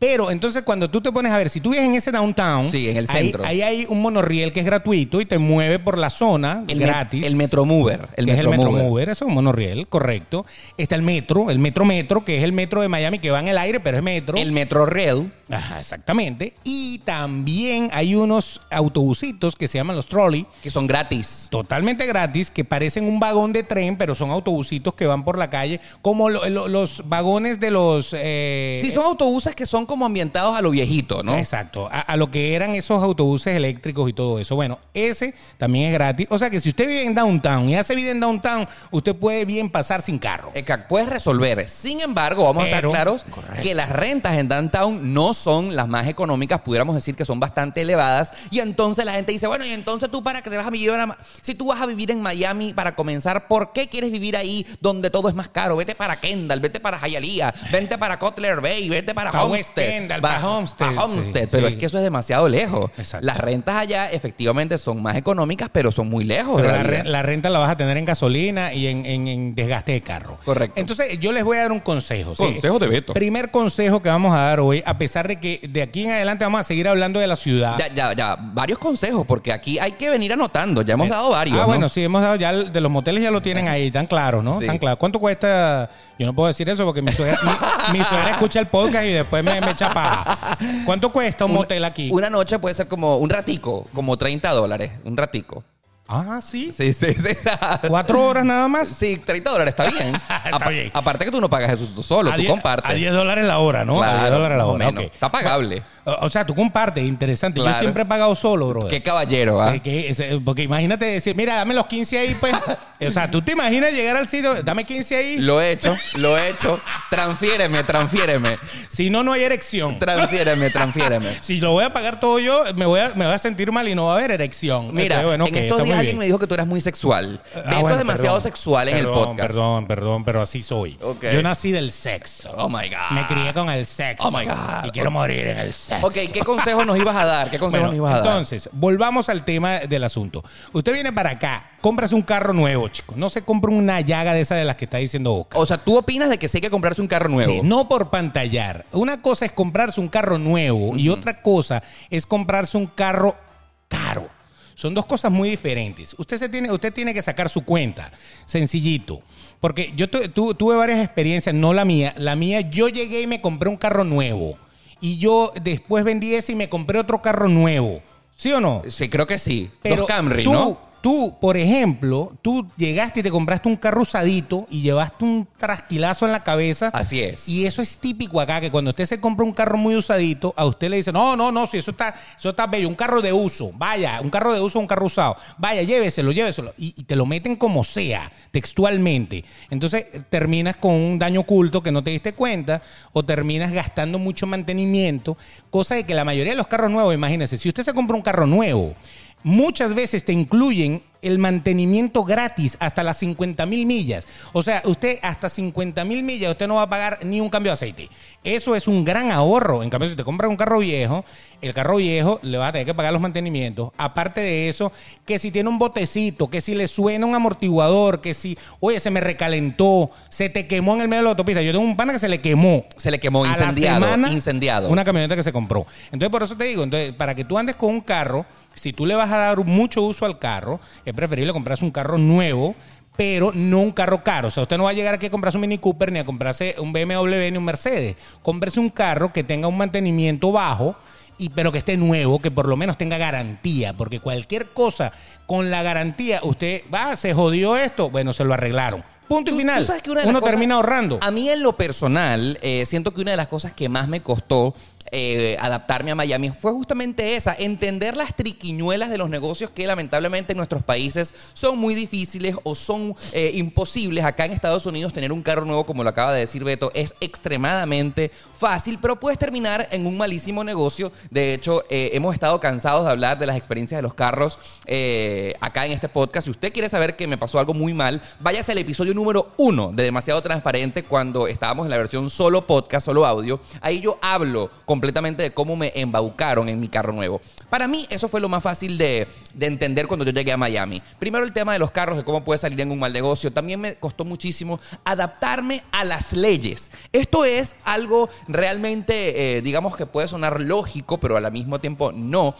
Pero entonces cuando tú te pones a ver, si tú vives en ese downtown, Sí, en el ahí- centro. Ahí, hay un monorriel que es gratuito y te mueve por la zona El, me- gratis. el Metromover. El que es el Metromover. Metromover, eso es un monorriel, correcto. Está el metro, el Metro Metro, que es el metro de Miami que va en el aire, pero es metro. El Metro Rail. Ajá, exactamente. Y también hay unos autobusitos que se llaman los trolley, que son gratis. totalmente gratis, que parecen un vagón de tren, pero son autobusitos que van por la calle, como lo- lo- los vagones de los... eh, Sí, son autobuses que son como ambientados a lo viejito, ¿no? Exacto, a, a lo que eran esos autobuses eléctricos y todo eso. Bueno, ese también es gratis. O sea que si usted vive en downtown y hace vida en downtown, usted puede bien pasar sin carro. Eka, Puedes resolver. Sin embargo, vamos a estar claros correcto. que las rentas en downtown no son las más económicas, pudiéramos decir que son bastante elevadas. Y entonces la gente dice, bueno, y entonces tú para que te vas a vivir a si tú vas a vivir en Miami para comenzar, ¿por qué quieres vivir ahí donde todo es más caro? Vete para Kendall, vete para Hialeah, vete para Cutler Bay, vete para West Homestead. Kendall, Va- pa' Homestead, Homestead, sí, pero sí. es que eso es demasiado lejos. Exacto. Las rentas allá efectivamente son más económicas, pero son muy lejos Pero de la, la, re- vida. la renta la vas a tener en gasolina y en, en- en desgaste de carro. Correcto. Entonces, yo les voy a dar un consejo. ¿sí? Consejo de Beto. Primer consejo que vamos a dar hoy, a pesar de que de aquí en adelante vamos a seguir hablando de la ciudad. Ya, ya, ya, varios consejos, porque aquí hay que venir anotando. Ya hemos dado varios. Ah, ¿no? bueno, sí, hemos dado ya de los moteles ya lo tienen ahí, tan claros, ¿no? Sí. Tan claro. ¿Cuánto cuesta? Yo no puedo decir eso porque mi suegra, mi, mi suegra escucha el podcast y después me, me echa. ¿Cuánto cuesta un motel aquí? Una noche puede ser como un ratico, como 30 dólares. Un ratico. Ah, sí. Sí, sí, sí. [laughs] ¿Cuatro horas nada más? Sí, 30 dólares está bien. [laughs] Está bien. Aparte que tú no pagas eso tú solo, a tú diez- compartes. A 10 dólares la hora, ¿no? a 10 Claro, dólares la hora. menos. ok. Está pagable. O sea, tú compartes, interesante. Yo siempre he pagado solo, bro. Qué caballero, ¿ah? porque imagínate decir, mira, dame los 15 ahí, pues. [laughs] o sea, tú te imaginas llegar al sitio, dame 15 ahí. Lo he hecho, lo he hecho. Transfiéreme, transfiéreme. Si no, no hay erección. Transfiéreme, transfiéreme. [laughs] Si lo voy a pagar todo yo, me voy a, me voy a sentir mal y no va a haber erección. Mira, Entonces, bueno, en estos días alguien me dijo que tú eras muy sexual. Ah, Beto bueno, es demasiado perdón. sexual en el podcast. Perdón, perdón, pero así soy. Yo nací del sexo. Oh my God. Me crié con el sexo. Oh my God. Y quiero morir en el sexo. Ok, ¿qué consejo nos ibas a dar? ¿Qué consejo Bueno, nos ibas a dar? entonces, volvamos al tema del asunto. Usted viene para acá, compras un carro nuevo, chico. No se compra una llaga de esa de las que está diciendo Boca. O sea, ¿tú opinas de que sí hay que comprarse un carro nuevo? Sí, no por pantallar. Una cosa es comprarse un carro nuevo y otra cosa es comprarse un carro caro. Son dos cosas muy diferentes. Usted, se tiene, usted tiene que sacar su cuenta, sencillito. Porque yo tu- tu- tuve varias experiencias, no la mía. La mía, yo llegué y me compré un carro nuevo. Y yo después vendí ese y me compré otro carro nuevo. ¿Sí o no? Sí, creo que sí. Pero Dos Camry, tú, ¿no? Tú, por ejemplo, tú llegaste y te compraste un carro usadito y llevaste un trasquilazo en la cabeza. Así es. Y eso es típico acá, que cuando usted se compra un carro muy usadito, a usted le dicen, no, no, no, si eso está, eso está bello, un carro de uso, vaya, un carro de uso, un carro usado, vaya, lléveselo, lléveselo. Y, y te lo meten como sea, textualmente. Entonces terminas con un daño oculto que no te diste cuenta, o terminas gastando mucho mantenimiento, cosa de que la mayoría de los carros nuevos, imagínense, si usted se compra un carro nuevo, muchas veces te incluyen el mantenimiento gratis hasta las 50 mil millas. O sea, usted hasta 50 mil millas, usted no va a pagar ni un cambio de aceite. Eso es un gran ahorro. En cambio, si te compras un carro viejo, el carro viejo le va a tener que pagar los mantenimientos. Aparte de eso, que si tiene un botecito, que si le suena un amortiguador, que si, oye, se me recalentó, se te quemó en el medio de la autopista. Yo tengo un pana que se le quemó. Se le quemó A la incendiado. semana, incendiado. Una camioneta que se compró. Entonces, por eso te digo, entonces, para que tú andes con un carro, si tú le vas a dar mucho uso al carro, es preferible comprarse un carro nuevo, pero no un carro caro. O sea, usted no va a llegar aquí a comprarse un Mini Cooper ni a comprarse un BMW ni un Mercedes. Cómprese un carro que tenga un mantenimiento bajo. Y, pero que esté nuevo, que por lo menos tenga garantía, porque cualquier cosa con la garantía, usted va, se jodió esto, bueno, se lo arreglaron. Punto y final. tú sabes que una de las Uno cosas- termina ahorrando. A mí en lo personal, eh, siento que una de las cosas que más me costó eh, adaptarme a Miami fue justamente esa, entender las triquiñuelas de los negocios que lamentablemente en nuestros países son muy difíciles o son eh, imposibles. Acá en Estados Unidos tener un carro nuevo, como lo acaba de decir Beto, es extremadamente fácil, pero puedes terminar en un malísimo negocio. De hecho, eh, hemos estado cansados de hablar de las experiencias de los carros acá en este podcast. Si usted quiere saber que me pasó algo muy mal, váyase al episodio número uno de Demasiado Transparente cuando estábamos en la versión solo podcast, solo audio. Ahí yo hablo completamente de cómo me embaucaron en mi carro nuevo. Para mí, eso fue lo más fácil de, de entender cuando yo llegué a Miami. Primero, el tema de los carros, de cómo puede salir en un mal negocio. También me costó muchísimo adaptarme a las leyes. Esto es algo realmente, eh, digamos que puede sonar lógico, pero al mismo tiempo no.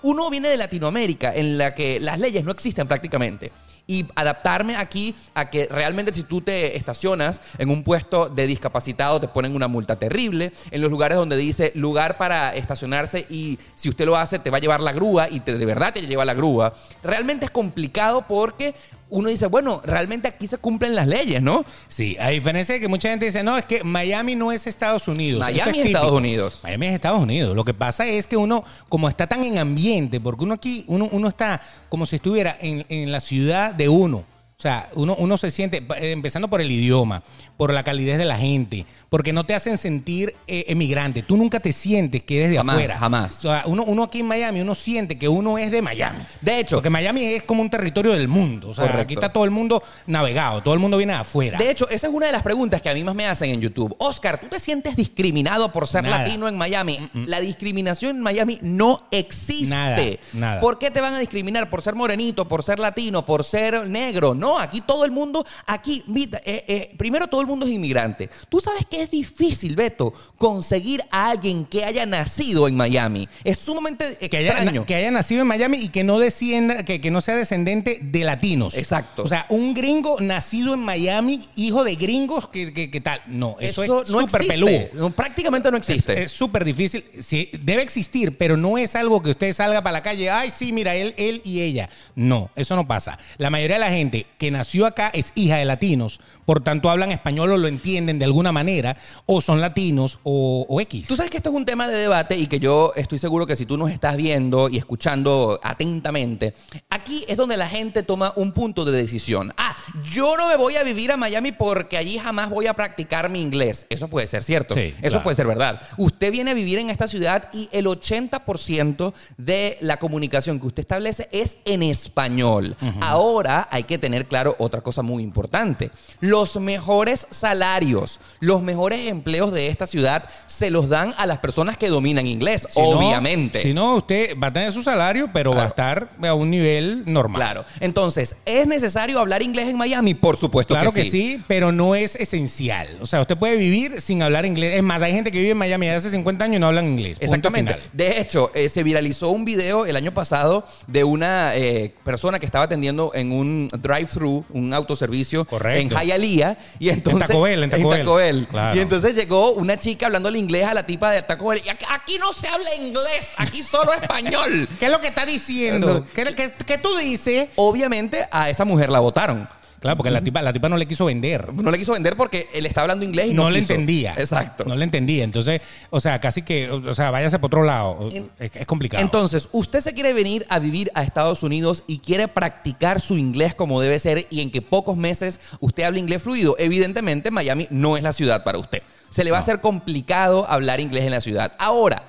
Uno viene de Latinoamérica, en la que las leyes no existen prácticamente y adaptarme aquí a que realmente si tú te estacionas en un puesto de discapacitado te ponen una multa terrible, en los lugares donde dice lugar para estacionarse y si usted lo hace te va a llevar la grúa y te, de verdad te lleva la grúa. Realmente es complicado porque uno dice, bueno, realmente aquí se cumplen las leyes, ¿no? Sí, a diferencia de que mucha gente dice, no, es que Miami no es Estados Unidos. Miami es típico. Estados Unidos. Miami es Estados Unidos. Lo que pasa es que uno, como está tan en ambiente, porque uno aquí, uno, uno está como si estuviera en, en la ciudad de uno. O sea, uno, uno se siente, eh, empezando por el idioma, por la calidez de la gente, porque no te hacen sentir eh, emigrante. Tú nunca te sientes que eres de Jamás, afuera. jamás. O sea, uno, uno aquí en Miami, uno siente que uno es de Miami. De hecho, Porque Miami es como un territorio del mundo. O sea, Correcto. aquí está todo el mundo navegado, todo el mundo viene de afuera. De hecho, esa es una de las preguntas que a mí más me hacen en YouTube. Oscar, ¿tú te sientes discriminado por ser Nada. latino en Miami? La discriminación en Miami no existe. Nada, nada. ¿Por qué te van a discriminar? ¿Por ser morenito, por ser latino, por ser negro? No, aquí todo el mundo, aquí, eh, eh, primero todo el mundo es inmigrante. Tú sabes que es difícil, Beto, conseguir a alguien que haya nacido en Miami. Es sumamente que haya, extraño. que haya nacido en Miami y que no descienda, que, que no sea descendente de latinos. Exacto. O sea, un gringo nacido en Miami, hijo de gringos, que, que- que tal. No, eso, es no súper peludo. No, prácticamente no existe. Es es súper difícil. Sí, debe existir, pero no es algo que usted salga para la calle. Ay, sí, mira, él, él y ella. No, eso no pasa. La mayoría de la gente que nació acá es hija de latinos, por tanto hablan español o lo entienden de alguna manera, o son latinos o, o X. Tú sabes que esto es un tema de debate y que yo estoy seguro que si tú nos estás viendo y escuchando atentamente, aquí es donde la gente toma un punto de decisión. Ah, yo no me voy a vivir a Miami porque allí jamás voy a practicar mi inglés. Eso puede ser cierto. Sí, Eso claro. puede ser verdad. Usted viene a vivir en esta ciudad y el 80% de la comunicación que usted establece es en español. Ahora hay que tener claro otra cosa muy importante. Los mejores salarios, los mejores empleos de esta ciudad se los dan a las personas que dominan inglés, Si no- obviamente. si no, usted va a tener su salario, pero va a estar a un nivel normal. Claro. Entonces, ¿es necesario hablar inglés en Miami? Por supuesto Claro que, que sí, pero no es esencial. O sea, usted puede vivir sin hablar inglés. Es más, hay gente que vive en Miami desde hace 50 años y no hablan inglés. Exactamente. De hecho, eh, se viralizó un video el año pasado de una eh, persona que estaba atendiendo en un drive-thru, un autoservicio Correcto. en Hialeah. Y entonces, Taco Bell, en Taco Bell. Claro. Y entonces llegó una chica hablándole inglés a la tipa de Taco Bell. Y aquí, aquí no se habla inglés, aquí solo español. [laughs] ¿Qué es lo que está diciendo? ¿Qué, qué- qué tú dices? Obviamente a esa mujer la votaron. Claro, porque la tipa, la tipa no le quiso vender. No le quiso vender porque él está hablando inglés y no, No, le quiso. entendía. Exacto. No le entendía. Entonces, o sea, casi que, o sea, váyase por otro lado. Es, es complicado. Entonces, usted se quiere venir a vivir a Estados Unidos y quiere practicar su inglés como debe ser y en que pocos meses usted hable inglés fluido. Evidentemente, Miami no es la ciudad para usted. Se le va a hacer complicado hablar inglés en la ciudad. Ahora,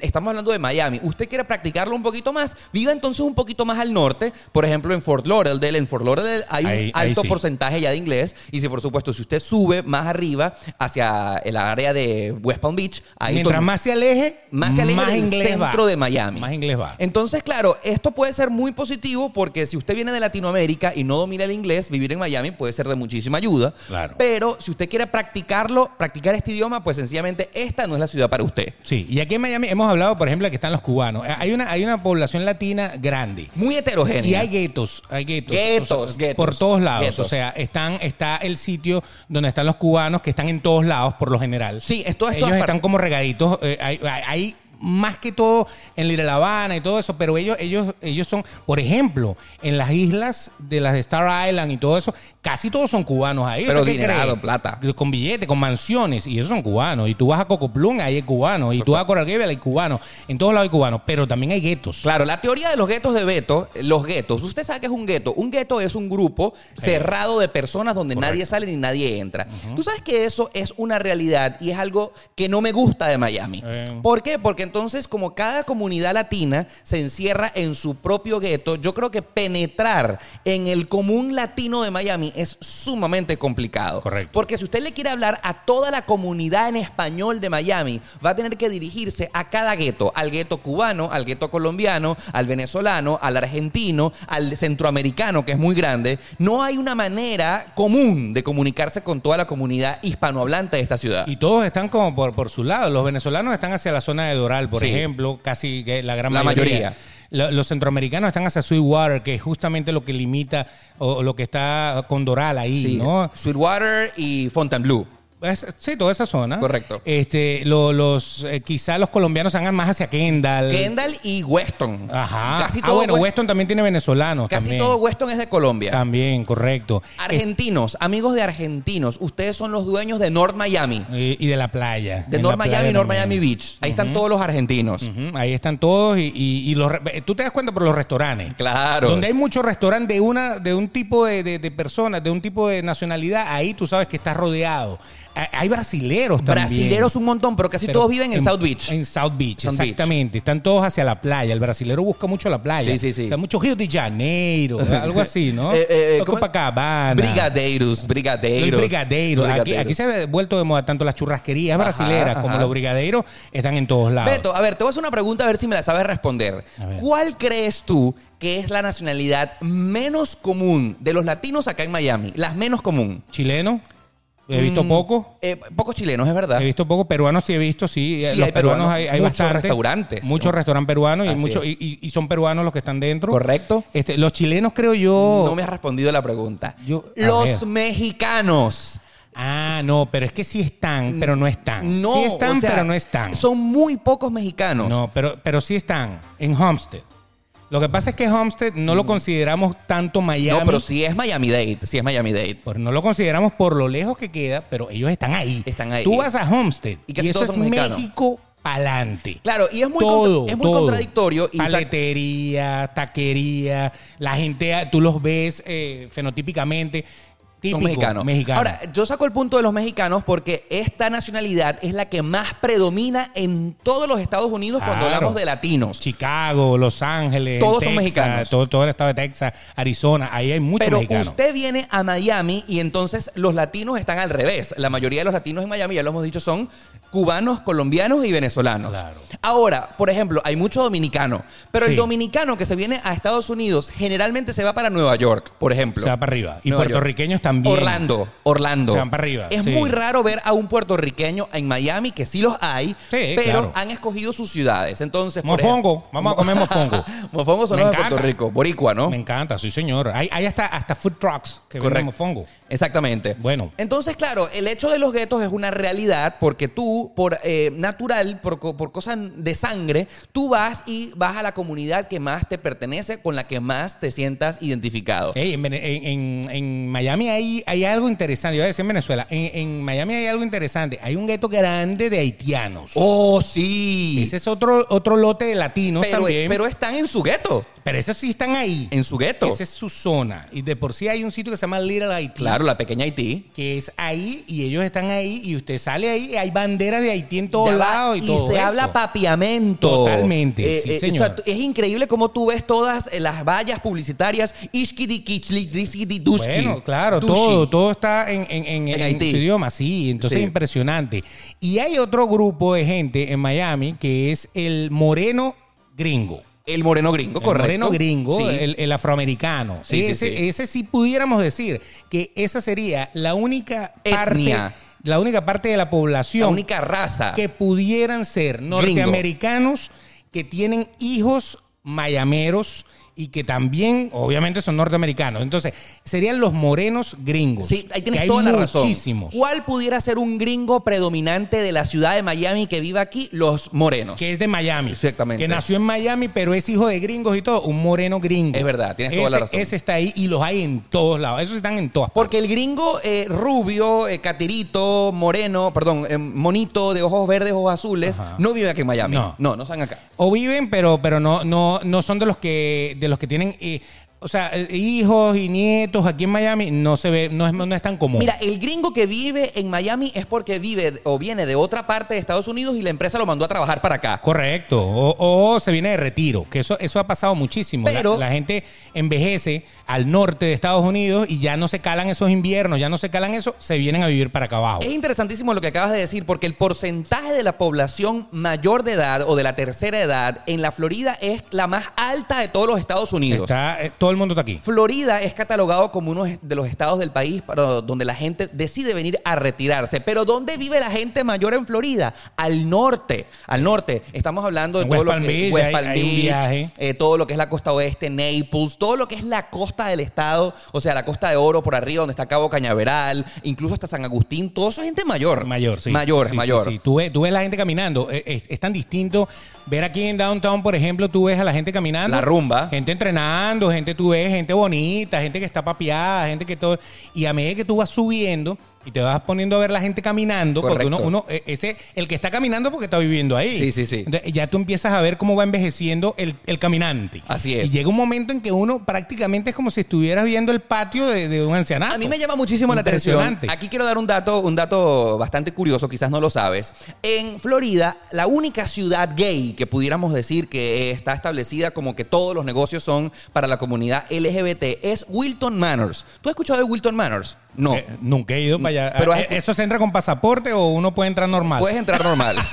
estamos hablando de Miami. Usted quiere practicarlo un poquito más, viva entonces un poquito más al norte. Por ejemplo, en Fort Lauderdale. En Fort Lauderdale hay un Ahí- ahí alto sí. porcentaje ya de inglés. Y si, por supuesto, si usted sube más arriba hacia el área de West Palm Beach, ahí Mientras más se aleje, más se aleja del inglés centro va. de Miami. Más inglés va. Entonces, claro, esto puede ser muy positivo porque si usted viene de Latinoamérica y no domina el inglés, vivir en Miami puede ser de muchísima ayuda. Claro. Pero si usted quiere practicarlo, practicar este idioma, pues sencillamente esta no es la ciudad para usted. Sí, y aquí en Miami hemos hablado, por ejemplo, de que están los cubanos. Eh, Hay una, hay una población latina grande. Muy heterogénea. Y hay guetos, hay guetos. Guetos, O sea, guetos, Por todos lados. guetos. O sea, están, está el sitio donde están los cubanos, que están en todos lados, por lo general. Sí, esto es Ellos están como regaditos. eh, hay, hay- hay más que todo en Little La Habana y todo eso, pero ellos, ellos, ellos son, por ejemplo, en las islas de las Star Island y todo eso, casi todos son cubanos ahí. Pero ¿Usted qué dinerado, cree? plata. Con billetes, con mansiones, y esos son cubanos. Y tú vas a Cocoplum, ahí hay cubanos. Y tú vas a Coral Gables, hay cubanos. En todos lados hay cubanos, pero también hay guetos. Claro, la teoría de los guetos de Beto, los guetos, usted sabe que es un gueto. Un gueto es un grupo cerrado de personas donde Correcto. nadie sale ni nadie entra. Tú sabes que eso es una realidad y es algo que no me gusta de Miami. Eh. ¿Por qué? Porque entonces como cada comunidad latina se encierra en su propio gueto, yo creo que penetrar en el común latino de Miami es sumamente complicado. Correcto. Porque si usted le quiere hablar a toda la comunidad en español de Miami, va a tener que dirigirse a cada gueto, al gueto cubano, al gueto colombiano, al venezolano, al argentino, al centroamericano, que es muy grande. No hay una manera común de comunicarse con toda la comunidad hispanohablante de esta ciudad. Y todos están como por, por su lado. Los venezolanos están hacia la zona de Por Sí. ejemplo, casi la gran La mayoría. mayoría. Lo- Los centroamericanos están hacia Sweetwater, que es justamente lo que limita o, o lo que está con Doral ahí, Sí, ¿no? Sweetwater y Fontainebleau. Es- sí, toda esa zona. Correcto. Este, lo- los, eh, quizá los colombianos hagan más hacia Kendall. Kendall y Weston. Ajá. Casi ah, todo, bueno, West- Weston también tiene venezolanos. casi también. todo Weston es de Colombia. También, correcto. Argentinos, amigos de argentinos, ustedes son los dueños de North Miami. Eh, y de la playa. De En North playa Miami y North. Miami Beach. Ahí están todos los argentinos. Ahí están todos y, y- y los re- tú te das cuenta por los restaurantes. Claro. Donde hay muchos restaurantes de una de un tipo de, de- de personas, de un tipo de nacionalidad, ahí tú sabes que estás rodeado. Hay- brasileros también. Brasileros un montón, pero casi Pero todos viven en, South Beach. En South Beach, South Beach. exactamente. Están todos hacia la playa. El brasilero busca mucho la playa. Sí, sí, sí. O sea, mucho Rio de Janeiro, [laughs] algo así, ¿no? Eh, eh, ¿cómo- Copacabana. Brigadeiros, brigadeiros. Brigadeiros. aquí se ha vuelto de moda tanto las churrasquerías brasileras Ajá, como ajá. los brigadeiros están en todos lados. Beto, a ver, te voy a hacer una pregunta a ver si me la sabes responder. ¿Cuál crees tú que es la nacionalidad menos común de los latinos acá en Miami? Las menos común. Chileno, he visto Mm, poco. eh, pocos chilenos, es verdad. He visto poco, peruanos sí he visto, sí. Sí, los hay peruanos peruanos, hay, hay muchos bastante. restaurantes. Muchos restaurantes peruanos y, es. y, son peruanos los que están dentro. Correcto. Este, los chilenos creo yo... No me has respondido la pregunta. Yo- los ver. mexicanos. Ah, no, pero es que sí están, pero no están. No, sí están, o sea, pero no están. Son muy pocos mexicanos. No, pero, pero sí están en Homestead. Lo que pasa es que Homestead no lo consideramos tanto Miami. No, pero sí es Miami Dade. Sí es Miami Dade. Pues no lo consideramos por lo lejos que queda, pero ellos están ahí. Están ahí. Tú vas a Homestead Y y, casi eso todos es son mexicanos. México pa'lante. Claro, y es muy, todo, contra- es muy todo. contradictorio. Y sa- Paletería, taquería, la gente, tú los ves eh, fenotípicamente. Típico, son mexicanos. mexicano. Ahora, yo saco el punto de los mexicanos porque esta nacionalidad es la que más predomina en todos los Estados Unidos cuando hablamos de latinos. Chicago, Los Ángeles, Todos son mexicanos. Todo, todo el estado de Texas, Arizona, ahí hay muchos Pero mexicanos. usted viene a Miami y entonces los latinos están al revés. La mayoría de los latinos en Miami, ya lo hemos dicho, son cubanos, colombianos y venezolanos. Claro. Ahora, por ejemplo, hay mucho dominicano, pero el dominicano que se viene a Estados Unidos generalmente se va para Nueva York, por ejemplo. Se va para arriba. Y Nueva York. puertorriqueños también. Orlando, Orlando. Se van para arriba, Es sí. muy raro ver a un puertorriqueño en Miami, que sí los hay, Sí, pero claro. han escogido sus ciudades. Entonces, por Mofongo. ejemplo- Vamos a comer mofongo. [laughs] Mofongo son Me los de encanta. Puerto Rico, boricua, ¿no? Me encanta, sí, señor. Hay, hay hasta, hasta food trucks que Correcto. venden mofongo. Exactamente. Bueno. Entonces, claro, el hecho de los guetos es una realidad porque tú, por eh, natural, por, por cosas de sangre, tú vas y vas a la comunidad que más te pertenece, con la que más te sientas identificado. En- en Miami hay, hay algo interesante. Yo iba a decir en Venezuela. En, en Miami hay algo interesante. Hay un gueto grande de haitianos. ¡Oh, sí! Ese es otro, otro lote de latinos pero, también. pero están en su gueto. Pero esos sí están ahí. En su gueto. Esa es su zona. Y de por sí hay un sitio que se llama Little Haití. Claro, la pequeña Haití. Que es ahí y ellos están ahí y usted sale ahí y hay banderas de Haití en todos lados y, todo se eso. habla papiamento. Totalmente, sí, o sea, señor. es increíble cómo tú ves todas eh, las vallas publicitarias. Ishkidi-kichli-riskidi-duski. Bueno, claro, Todo, todo está en, en, su idioma, sí, entonces Sí. es impresionante. Y hay otro grupo de gente en Miami que es el moreno gringo. El moreno gringo, El correcto. moreno gringo, Sí. el, el afroamericano. Sí, ese, sí. ese sí pudiéramos decir que esa sería la única parte, Etnia. la única parte de la población la única raza. que pudieran ser norteamericanos que tienen hijos mayameros y que también, obviamente, son norteamericanos. Entonces, serían los morenos gringos. Sí, ahí que tienes hay toda la razón. muchísimos. ¿Cuál pudiera ser un gringo predominante de la ciudad de Miami que vive aquí? Los morenos. Que es de Miami. Exactamente. Que nació en Miami, pero es hijo de gringos y todo. Un moreno gringo. Es verdad, tienes toda la razón. Ese está ahí y los hay en todos lados. Esos están en todas partes. Porque el gringo eh, rubio, eh, catirito, moreno, perdón, eh, monito de ojos verdes, ojos azules, Ajá. no vive aquí en Miami. No. no, no están acá. O viven, pero, pero no, no, no son de los que, de los que tienen. eh, o sea, eh, hijos y nietos aquí en Miami no se ve, no es, no es tan común. Mira, el gringo que vive en Miami es porque vive o viene de otra parte de Estados Unidos y la empresa lo mandó a trabajar para acá. Correcto. O, o se viene de retiro, que eso, eso ha pasado muchísimo. La- Pero- la, gente envejece al norte de Estados Unidos y ya no se calan esos inviernos, ya no se calan eso, se vienen a vivir para acá abajo. Es interesantísimo lo que acabas de decir porque el porcentaje de la población mayor de edad o de la tercera edad en la Florida es la más alta de todos los Estados Unidos. Está, eh, todo el mundo está aquí. Florida es catalogado como uno de los estados del país para donde la gente decide venir a retirarse. Pero ¿dónde vive la gente mayor en Florida? Al norte. Al norte. Estamos hablando de En todo West lo Palm que Beach, West Palm hay Beach, viaje. eh, todo lo que es la costa oeste, Naples, todo lo que es la costa del estado, o sea, la costa de Oro por arriba, donde está Cabo Cañaveral, incluso hasta San Agustín, todo eso es gente mayor. Mayor, sí. Mayor, Sí, sí, mayor. sí. Tú, ves, tú ves la gente caminando. eh, Es, es tan distinto ver aquí en Downtown, por ejemplo, tú ves a la gente caminando. La rumba. Gente entrenando, gente tú ves, gente bonita, gente que está papeada, gente que todo. Y a medida que tú vas subiendo y te vas poniendo a ver la gente caminando, porque uno, uno, eh, ese, el que está caminando porque está viviendo ahí. Sí, sí, sí. Entonces, ya tú empiezas a ver cómo va envejeciendo el, el caminante. Así es. Y llega un momento en que uno prácticamente es como si estuvieras viendo el patio de, de un ancianato. A mí me llama muchísimo la atención. Aquí quiero dar un dato, un dato bastante curioso, quizás no lo sabes. En Florida, la única ciudad gay que pudiéramos decir que está establecida como que todos los negocios son para la comunidad LGBT es Wilton Manors. ¿Tú has escuchado de Wilton Manors? No. Eh, nunca he ido para allá. Pero has- ¿Eso se entra con pasaporte o uno puede entrar normal? Puedes entrar normal. [laughs]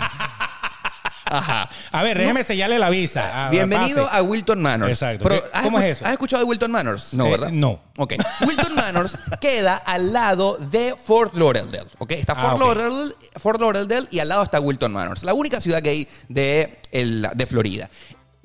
Ajá. A ver, déjeme sellarle la visa. Ah, Bienvenido pase. a Wilton Manors. Exacto. Pero, ¿Qué- ¿has cómo escu- es eso? ¿Has escuchado de Wilton Manors? No, Eh, ¿verdad? no. Ok. Wilton Manors [laughs] queda al lado de Fort Lauderdale. Ok. Está Ah, Fort, ok. Lauderdale, Fort Lauderdale y al lado está Wilton Manors. La única ciudad gay de, el- de Florida.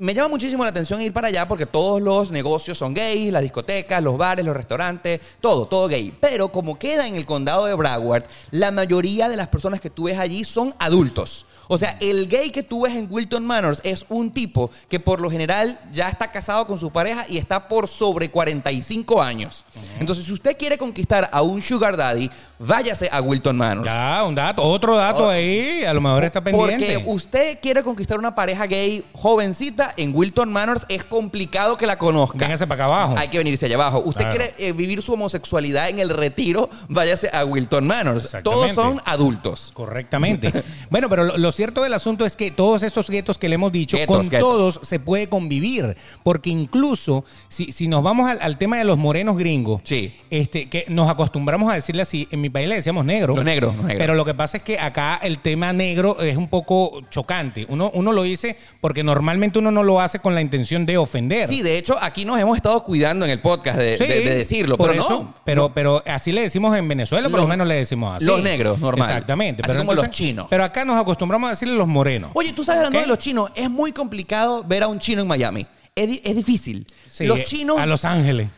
Me llama muchísimo la atención ir para allá porque todos los negocios son gays, las discotecas, los bares, los restaurantes, todo, todo gay. Pero como queda en el condado de Broward, la mayoría de las personas que tú ves allí son adultos. O sea, el gay que tú ves en Wilton Manors es un tipo que por lo general ya está casado con su pareja y está por sobre 45 años. Entonces, si usted quiere conquistar a un sugar daddy, váyase a Wilton Manors. Ya, un dato, otro dato Oh. ahí, a lo mejor está pendiente. Porque usted quiere conquistar una pareja gay jovencita en Wilton Manors, es complicado que la conozca. Véngase para acá abajo. Hay que venirse allá abajo. Usted Claro. quiere eh, vivir su homosexualidad en el retiro, váyase a Wilton Manors. Todos son adultos. Correctamente. [laughs] bueno, pero lo, lo cierto del asunto es que todos estos guetos que le hemos dicho, Guetos, con guetos. todos se puede convivir. Porque incluso, si, si nos vamos al, al tema de los morenos gringos, Sí. este, que nos acostumbramos a decirle así, en mi país le decíamos negro. Los negros, los negros. Pero lo que pasa es que acá el tema negro es un poco chocante. Uno, uno lo dice porque normalmente uno no lo hace con la intención de ofender. Sí, de hecho, aquí nos hemos estado cuidando en el podcast de, Sí, de- de decirlo, por pero eso, no. Pero, pero así le decimos en Venezuela, por lo menos le decimos así. los negros, normal. Exactamente. Así pero como los chinos. Pero acá nos acostumbramos a decirle los morenos. Oye, tú sabes, hablando ¿Qué? de los chinos, es muy complicado ver a un chino en Miami. Es, es difícil. Sí, los chinos, A Los Ángeles.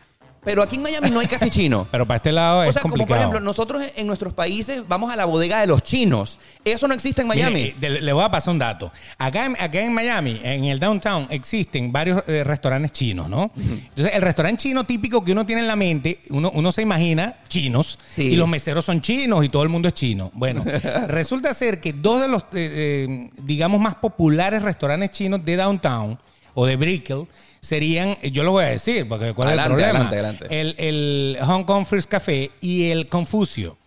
Pero aquí en Miami no hay casi chino. [laughs] Pero para este lado O es sea, como complicado. por ejemplo, nosotros en nuestros países vamos a la bodega de los chinos. Eso no existe en Miami. Mire, eh, le voy a pasar un dato. Acá, en- acá en Miami, en el downtown, existen varios eh, restaurantes chinos, ¿no? Entonces, el restaurante chino típico que uno tiene en la mente, uno, uno se imagina chinos, Sí. y los meseros son chinos y todo el mundo es chino. Bueno, [laughs] resulta ser que dos de los, eh, eh, digamos, más populares restaurantes chinos de downtown o de Brickell serían, yo lo voy a decir, porque ¿cuál Adelante, es el problema? adelante, adelante. El, el Hong Kong First Café y el Confucio.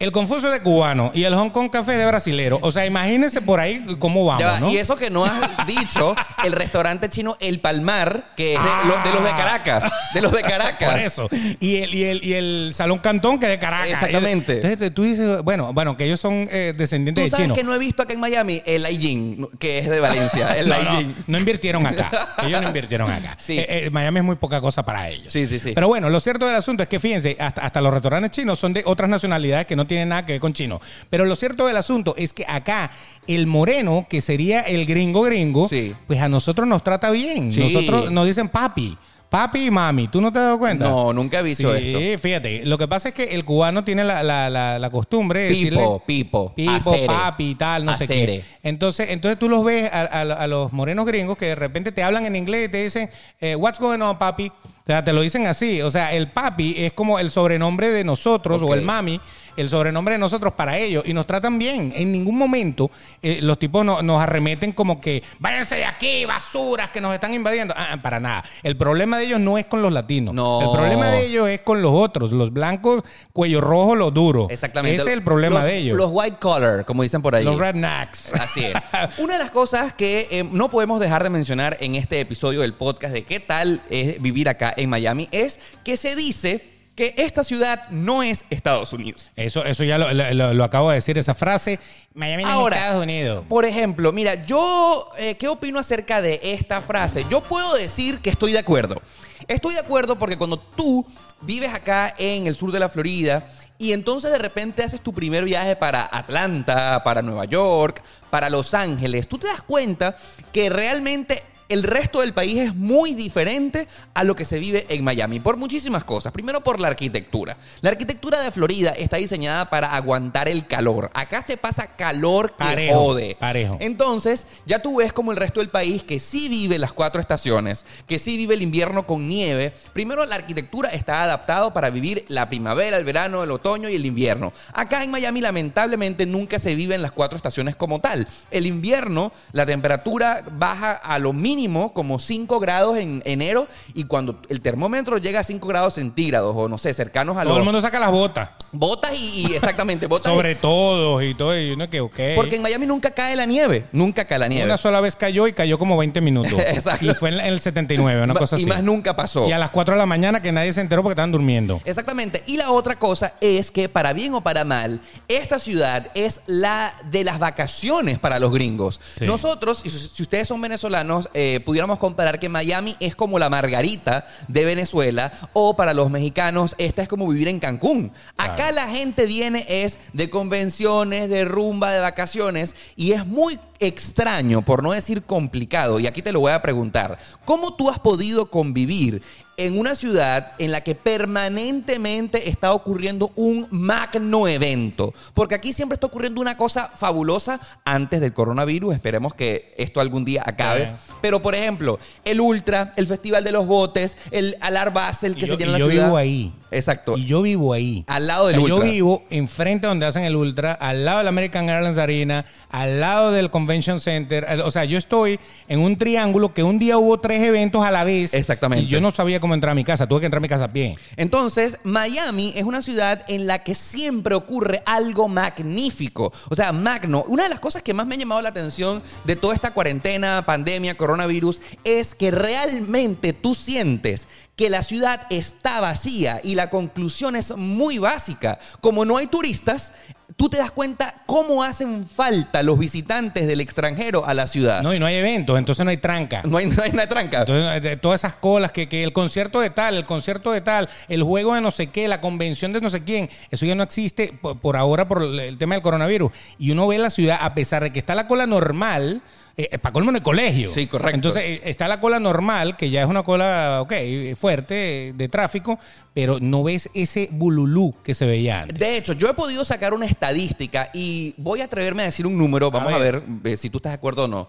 El Confucio de cubano y el Hong Kong Café de brasilero. O sea, imagínense por ahí cómo vamos, Ya va, ¿no? Y eso que no has [laughs] dicho, el restaurante chino El Palmar, que es de, lo- de los de Caracas. De los de [laughs] Caracas. Por eso. Y el, y el, y el Salón Cantón, que es de Caracas. Exactamente. Entonces tú dices, bueno, bueno, que ellos son eh, descendientes Tú de sabes chinos. que no he visto acá en Miami el Laijin, que es de Valencia. [laughs] El No, no, no invirtieron acá. Ellos no invirtieron acá. Sí. Eh, eh, Miami es muy poca cosa para ellos. Sí, sí, sí. Pero bueno, lo cierto del asunto es que fíjense, hasta, hasta los restaurantes chinos son de otras nacionalidades que no tienen nada que ver con chinos. Pero lo cierto del asunto es que acá el moreno, que sería el gringo gringo, Sí. pues a nosotros nos trata bien. Sí. Nosotros nos dicen papi. Papi y mami, ¿tú no te has dado cuenta? No, nunca he visto sí, esto. fíjate. Lo que pasa es que el cubano tiene la, la- la- la costumbre de Pipo, decirle... pipo, Pipo, acere, papi y tal, no sé qué. Entonces, entonces tú los ves a, a- a los morenos gringos que de repente te hablan en inglés y te dicen, eh, what's going on, papi? O sea, te lo dicen así. O sea, el papi es como el sobrenombre de nosotros o el mami, el sobrenombre de nosotros para ellos. Y nos tratan bien. En ningún momento eh, los tipos no- nos arremeten como que váyanse de aquí, basuras que nos están invadiendo. Ah, ah, para nada. El problema de ellos no es con los latinos. No. El problema de ellos es con los otros, los blancos, cuello rojo, los duros. Exactamente. Ese es el problema Los- de ellos. Los white collar, como dicen por ahí. Los rednecks. Así es. [laughs] Una de las cosas que eh, no podemos dejar de mencionar en este episodio del podcast de qué tal es vivir acá en Miami es que se dice que esta ciudad no es Estados Unidos. Eso, eso ya lo, lo- lo acabo de decir, esa frase. Miami no es Estados Unidos. Por ejemplo, mira, yo, eh, ¿qué opino acerca de esta frase? Yo puedo decir que estoy de acuerdo. Estoy de acuerdo porque cuando tú vives acá en el sur de la Florida y entonces de repente haces tu primer viaje para Atlanta, para Nueva York, para Los Ángeles, tú te das cuenta que realmente el resto del país es muy diferente a lo que se vive en Miami por muchísimas cosas. Primero por la arquitectura. La arquitectura de Florida está diseñada para aguantar el calor. Acá se pasa calor que Parejo, jode. parejo. Entonces, ya tú ves como el resto del país que sí vive las cuatro estaciones, que sí vive el invierno con nieve. Primero, la arquitectura está adaptado para vivir la primavera, el verano, el otoño y el invierno. Acá en Miami, lamentablemente, nunca se viven las cuatro estaciones como tal. El invierno, la temperatura baja a lo mínimo, como 5 grados en enero, y cuando el termómetro llega a 5 grados centígrados, o no sé, cercanos a Todo los el mundo saca las botas. botas y, y [laughs] exactamente, botas. y- Sobre todo y todo. Y uno que, ok. porque en Miami nunca cae la nieve, nunca cae la nieve. Una sola vez cayó y cayó como 20 minutos. [laughs] Exacto. Y fue en, el 79, una cosa y así. más nunca pasó. Y a las 4 de la mañana que nadie se enteró porque estaban durmiendo. Exactamente. Y la otra cosa es que, para bien o para mal, esta ciudad es la de las vacaciones para los gringos. Sí. Nosotros, y si si ustedes son venezolanos, eh, pudiéramos comparar que Miami es como la margarita de Venezuela, o para los mexicanos, esta es como vivir en Cancún. Acá Claro. la gente viene es de convenciones, de rumba, de vacaciones, y es muy extraño, por no decir complicado, y aquí te lo voy a preguntar, ¿cómo tú has podido convivir en una ciudad en la que permanentemente está ocurriendo un magno evento? Porque aquí siempre está ocurriendo una cosa fabulosa antes del coronavirus, esperemos que esto algún día acabe, pero por ejemplo, el Ultra, el Festival de los Botes, el Alar Basel que Y se yo, tiene en la yo ciudad. vivo ahí. Exacto. Y yo vivo ahí. Al lado del O sea, Ultra. Yo vivo enfrente donde hacen el Ultra, al lado del American Airlines Arena, al lado del Convention Center. O sea, yo estoy en un triángulo que un día hubo tres eventos a la vez. Exactamente. Y yo no sabía cómo entrar a mi casa. Tuve que entrar a mi casa a pie. Entonces, Miami es una ciudad en la que siempre ocurre algo magnífico. O sea, magno. Una de las cosas que más me ha llamado la atención de toda esta cuarentena, pandemia, coronavirus, es que realmente tú sientes que la ciudad está vacía y la conclusión es muy básica. Como no hay turistas, tú te das cuenta cómo hacen falta los visitantes del extranjero a la ciudad. No, y no hay eventos, entonces no hay tranca. No hay, no hay una tranca. Entonces, de todas esas colas, que, que el concierto de tal, el concierto de tal, el juego de no sé qué, la convención de no sé quién, eso ya no existe por, por ahora por el, el tema del coronavirus. Y uno ve la ciudad, a pesar de que está la cola normal, eh, para colmo en el colegio. Sí, correcto. Entonces eh, está la cola normal, que ya es una cola, ok, fuerte, eh, de tráfico, pero no ves ese bululú que se veía antes. De hecho, yo he podido sacar una estadística y voy a atreverme a decir un número, vamos a ver, ver. eh, si tú estás de acuerdo o no.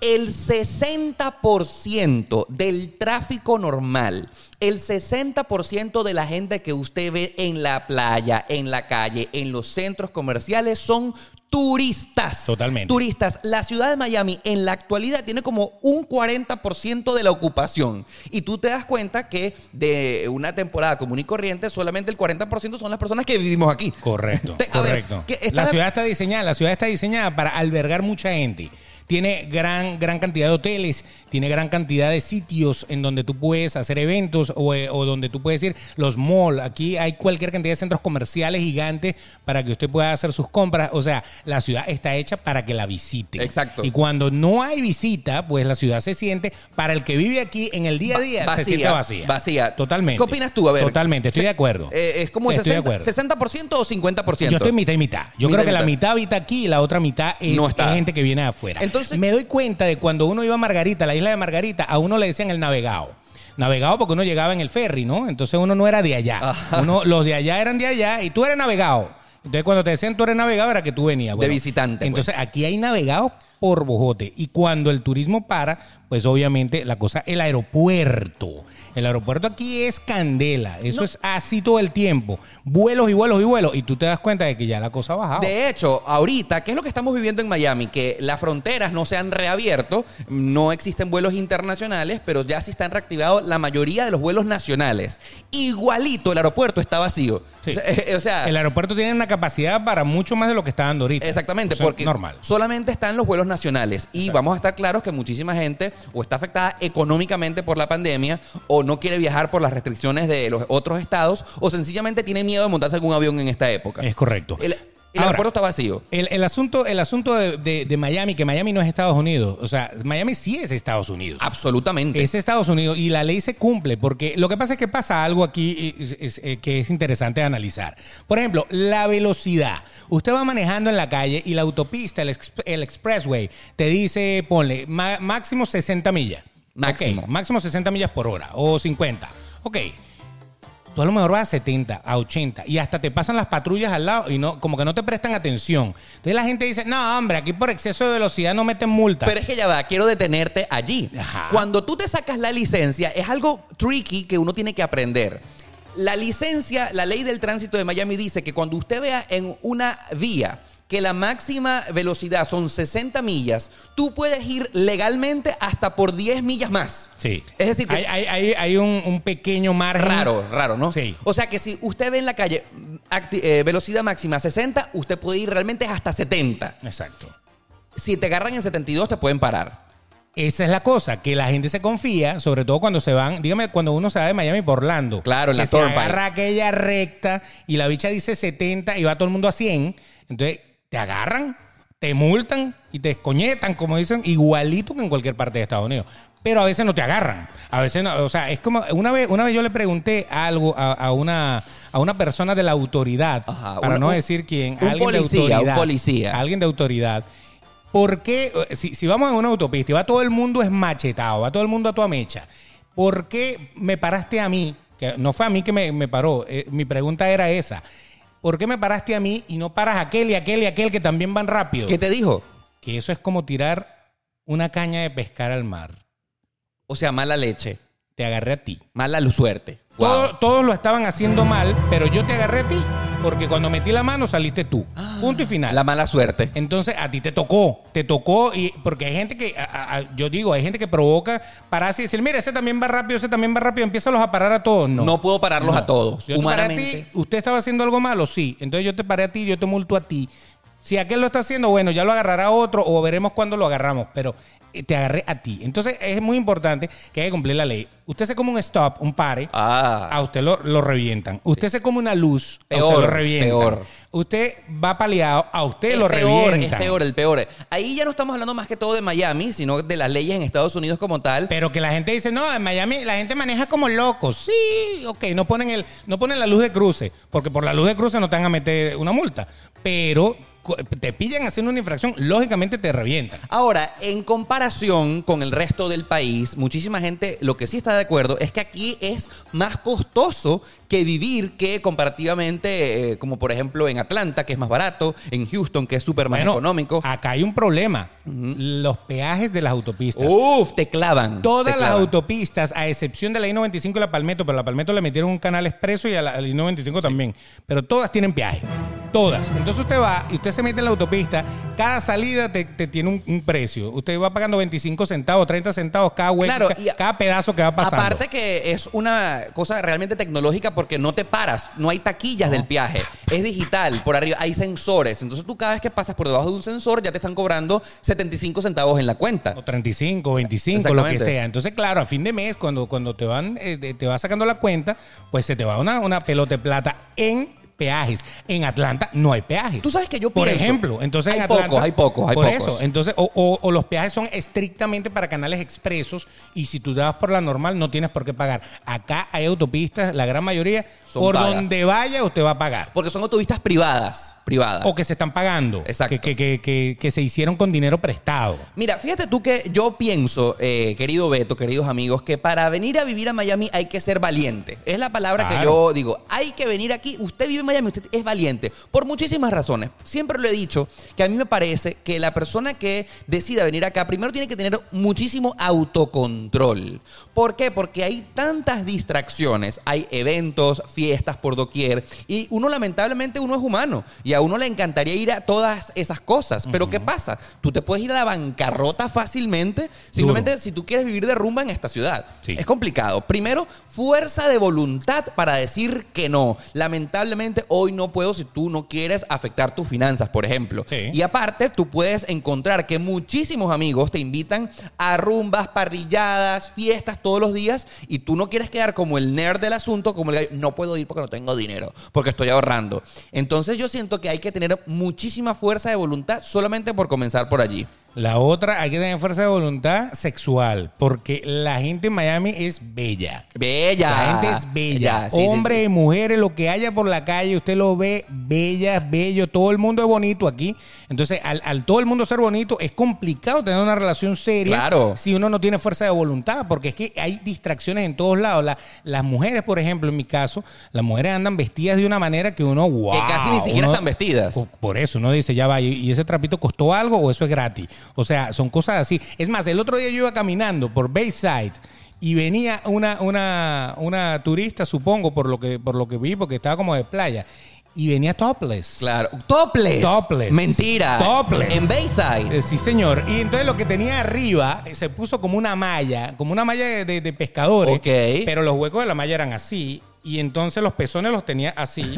El 60% del tráfico normal, el 60% de la gente que usted ve en la playa, en la calle, en los centros comerciales son turistas. Totalmente. Turistas. La ciudad de Miami en la actualidad tiene como un 40% de la ocupación. Y tú te das cuenta que de una temporada común y corriente, solamente el 40% son las personas que vivimos aquí. Correcto, Te- a ver, correcto. La ciudad está diseñada, la ciudad está diseñada para albergar mucha gente. Tiene gran, gran cantidad de hoteles, tiene gran cantidad de sitios en donde tú puedes hacer eventos o, eh, o donde tú puedes ir. Los malls, aquí hay cualquier cantidad de centros comerciales gigantes para que usted pueda hacer sus compras. O sea, la ciudad está hecha para que la visite. Exacto. Y cuando no hay visita, pues la ciudad se siente, para el que vive aquí en el día a día, Va- se siente vacía. Vacía. Totalmente. ¿Qué opinas tú? A ver. Totalmente, estoy de acuerdo. eh, es como Estoy de 60%, acuerdo. 60% o 50%. Yo estoy mitad y mitad. Yo Mitad creo que la mitad. habita aquí y la otra mitad es, No está. es gente que viene de afuera. Entonces- me doy cuenta de cuando uno iba a Margarita, la isla de Margarita, a uno le decían el navegado. Navegado porque uno llegaba en el ferry, ¿no? Entonces uno no era de allá. Uno, los de allá eran de allá y tú eres navegado. Entonces cuando te decían tú eres navegado era que tú venías. De visitante, Entonces pues. aquí hay navegados por bojote. Y cuando el turismo para, pues obviamente la cosa, el aeropuerto. El aeropuerto aquí es candela. Eso es así todo el tiempo. Vuelos y vuelos y vuelos. Y tú te das cuenta de que ya la cosa ha bajado. De hecho, ahorita, ¿qué es lo que estamos viviendo en Miami? Que las fronteras no se han reabierto, no existen vuelos internacionales, pero ya sí están reactivados la mayoría de los vuelos nacionales. Igualito, el aeropuerto está vacío. Sí. O sea, [laughs] eh, o sea, el aeropuerto tiene una capacidad para mucho más de lo que está dando ahorita. Exactamente, O sea, porque normal. solamente están los vuelos nacionales. Y vamos a estar claros que muchísima gente o está afectada económicamente por la pandemia, o no quiere viajar por las restricciones de los otros estados, o sencillamente tiene miedo de montarse algún avión en esta época. Es correcto. El, el Ahora, aeropuerto está vacío. El, el asunto, el asunto de, de- de Miami, que Miami no es Estados Unidos. O sea, Miami sí es Estados Unidos. Absolutamente. Es Estados Unidos y la ley se cumple, porque lo que pasa es que pasa algo aquí es- es- eh, que es interesante analizar. Por ejemplo, la velocidad. Usted va manejando en la calle y la autopista, el, exp- el expressway, te dice, ponle, máximo 60 millas. Máximo. Máximo 60 millas por hora o 50. Ok. Tú a lo mejor vas a 70, a 80 y hasta te pasan las patrullas al lado y no, como que no te prestan atención. Entonces la gente dice, no, hombre, aquí por exceso de velocidad no meten multa. Pero es que ya va, quiero detenerte allí. Ajá. Cuando tú te sacas la licencia, es algo tricky que uno tiene que aprender. La licencia, la ley del tránsito de Miami dice que cuando usted vea en una vía que la máxima velocidad son 60 millas, tú puedes ir legalmente hasta por 10 millas más. Sí. Es decir, que hay, hay- hay- hay un, un pequeño margen. Raro, raro, ¿no? Sí. O sea que si usted ve en la calle acti- eh, velocidad máxima 60, usted puede ir realmente hasta 70. Exacto. Si te agarran en 72, te pueden parar. Esa es la cosa, que la gente se confía, sobre todo cuando se van, dígame, cuando uno se va de Miami por Orlando. Claro, en que la se agarra aquella recta y la bicha dice 70 y va todo el mundo a 100. Entonces, te agarran, te multan y te escoñetan, como dicen, igualito que en cualquier parte de Estados Unidos. Pero a veces no te agarran. A veces no, o sea, es como, una vez, una vez yo le pregunté algo a, a una, a una persona de la autoridad, Ajá, para no un- decir quién, un alguien de policía, un autoridad. policía. Alguien de autoridad. ¿Por qué? Si, si vamos en una autopista y va todo el mundo es machetado, va todo el mundo a tu mecha, ¿por qué me paraste a mí? Que no fue a mí que me, me paró. eh, mi pregunta era esa. ¿Por qué me paraste a mí y no paras a aquel y aquel y aquel que también van rápido? ¿Qué te dijo? Que eso es como tirar una caña de pescar al mar. O sea, mala leche, Te agarré a ti. mala suerte. Wow. Todo- todos lo estaban haciendo mal, pero yo te agarré a ti. Porque cuando metí la mano saliste tú. Punto y final. La mala suerte. Entonces a ti te tocó, te tocó y porque hay gente que, a- a- a- yo digo, hay gente que provoca pararse y decir, mira, ese también va rápido, ese también va rápido, empieza a parar a todos. No, No, puedo pararlos No. a todos. Yo te paré a humanamente. ti, usted estaba haciendo algo malo, sí. Entonces yo te paré a ti, yo te multo a ti. Si aquel lo está haciendo, bueno, ya lo agarrará otro o veremos cuándo lo agarramos, pero eh, te agarré a ti. Entonces es muy importante que hay que cumplir la ley. Usted se come un stop, un pare, Ah. a usted lo, lo revientan. Usted se come una luz, a Peor, usted lo revientan. peor. Usted va paleado, a usted Es lo peor, revientan. es peor, el peor. Ahí ya no estamos hablando más que todo de Miami, sino de las leyes en Estados Unidos como tal. Pero que la gente dice, no, en Miami la gente maneja como locos. Sí, ok, no ponen, el, no ponen la luz de cruce, porque por la luz de cruce no te van a meter una multa. Pero te pillan haciendo una infracción, lógicamente te revientan. Ahora, en comparación con el resto del país, muchísima gente lo que sí está de acuerdo es que aquí es más costoso que vivir que comparativamente, eh, como por ejemplo en Atlanta, que es más barato, en Houston, que es súper más Bueno, económico. acá hay un problema. Los peajes de las autopistas. Uf, te clavan. Todas te las autopistas, a excepción de la I-95 y la Palmetto, pero a la Palmetto le metieron un canal expreso y a la, a la I-95 también. Pero todas tienen peaje. Todas. Entonces usted va y usted se mete en la autopista, cada salida te, te tiene un, un precio. Usted va pagando 25 centavos, 30 centavos cada hueco, Claro, cada pedazo que va pasando. Aparte que es una cosa realmente tecnológica porque no te paras, no hay taquillas del viaje, es digital, por arriba hay sensores, entonces tú cada vez que pasas por debajo de un sensor ya te están cobrando 75 centavos en la cuenta. O 35, 25, lo que sea. Entonces, claro, a fin de mes, cuando, cuando te van, eh, te va sacando la cuenta, pues se te va una, una pelota de plata en peajes. En Atlanta no hay peajes. Tú sabes que yo Por pienso- ejemplo, entonces en Hay Atlanta. pocos, hay pocos, hay por pocos. eso. Entonces, o, o- o los peajes son estrictamente para canales expresos y si tú te vas por la normal no tienes por qué pagar. Acá hay autopistas, la gran mayoría, Son por pagas. donde vaya usted va a pagar. Porque son autopistas privadas, privadas. O que se están pagando. Exacto. Que, que- que- se hicieron con dinero prestado. Mira, fíjate tú que yo pienso, eh, querido Beto, queridos amigos, que para venir a vivir a Miami hay que ser valiente. Es la palabra que yo digo. Hay que venir aquí. Usted vive en Miami, usted es valiente. Por muchísimas razones. Siempre lo he dicho que a mí me parece que la persona que decida venir acá primero tiene que tener muchísimo autocontrol. ¿Por qué? Porque hay tantas distracciones, hay eventos, fiestas por doquier y uno lamentablemente uno es humano y a uno le encantaría ir a todas esas cosas. Pero ¿qué pasa? Tú te puedes ir a la bancarrota fácilmente simplemente si tú quieres vivir de rumba en esta ciudad. Sí. Es complicado. Primero, fuerza de voluntad para decir que no. Lamentablemente hoy no puedo si tú no quieres afectar tus finanzas, por ejemplo. Sí. Y aparte, tú puedes encontrar que muchísimos amigos te invitan a rumbas, parrilladas, fiestas todos los días y tú no quieres quedar como el nerd del asunto, como el gallo, no puedo ir porque no tengo dinero, porque estoy ahorrando. Entonces yo siento que hay que tener muchísima fuerza de voluntad solamente por comenzar por allí. La otra, hay que tener fuerza de voluntad sexual, porque la gente en Miami es bella. Bella. La gente es bella. sí, Hombres, sí. mujeres, lo que haya por la calle, usted lo ve bellas, bello. Todo el mundo es bonito aquí. Entonces, al, al todo el mundo ser bonito, es complicado tener una relación seria Claro. si uno no tiene fuerza de voluntad, porque es que hay distracciones en todos lados. La- las mujeres, por ejemplo, en mi caso, las mujeres andan vestidas de una manera que uno, wow. Que casi ni siquiera uno- están vestidas. Por eso uno dice, ya va, ¿y y ese trapito costó algo o eso es gratis? O sea, son cosas así. Es más, el otro día yo iba caminando por Bayside y venía una, una, una turista, supongo, por lo que, por lo que vi, porque estaba como de playa, y venía topless. Claro. Topless. Topless. Mentira. Topless. En Bayside. Eh, sí, señor. Y entonces lo que tenía arriba eh, se puso como una malla, como una malla de, de- de pescadores. Ok. Pero los huecos de la malla eran así. Y entonces los pezones los tenía así. [laughs]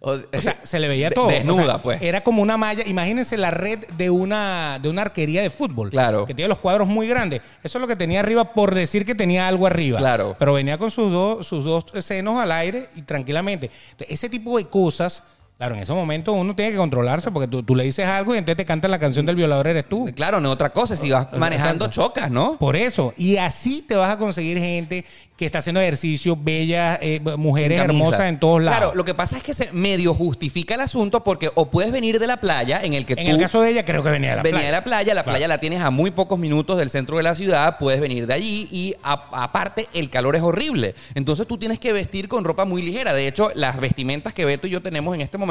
O, O sea, se le veía todo. Desnuda, O sea, pues. Era como una malla. Imagínense la red de una, de una arquería de fútbol. Claro. Que tiene los cuadros muy grandes. Eso es lo que tenía arriba por decir que tenía algo arriba. Claro. Pero venía con sus dos, sus dos senos al aire y tranquilamente. Entonces, ese tipo de cosas. Claro, en ese momento uno tiene que controlarse porque tú, tú le dices algo y entonces te cantan la canción del violador eres tú. Claro, no otra cosa. Si vas manejando, chocas, ¿no? Por eso. Y así te vas a conseguir gente que está haciendo ejercicio, bellas, eh, mujeres hermosas en todos lados. Claro, lo que pasa es que se medio justifica el asunto porque o puedes venir de la playa en el que en tú el caso de ella, creo que venía de la venía playa. de la playa, la Claro. playa la tienes a muy pocos minutos del centro de la ciudad, puedes venir de allí y a- aparte el calor es horrible. Entonces tú tienes que vestir con ropa muy ligera. De hecho, las vestimentas que Beto y yo tenemos en este momento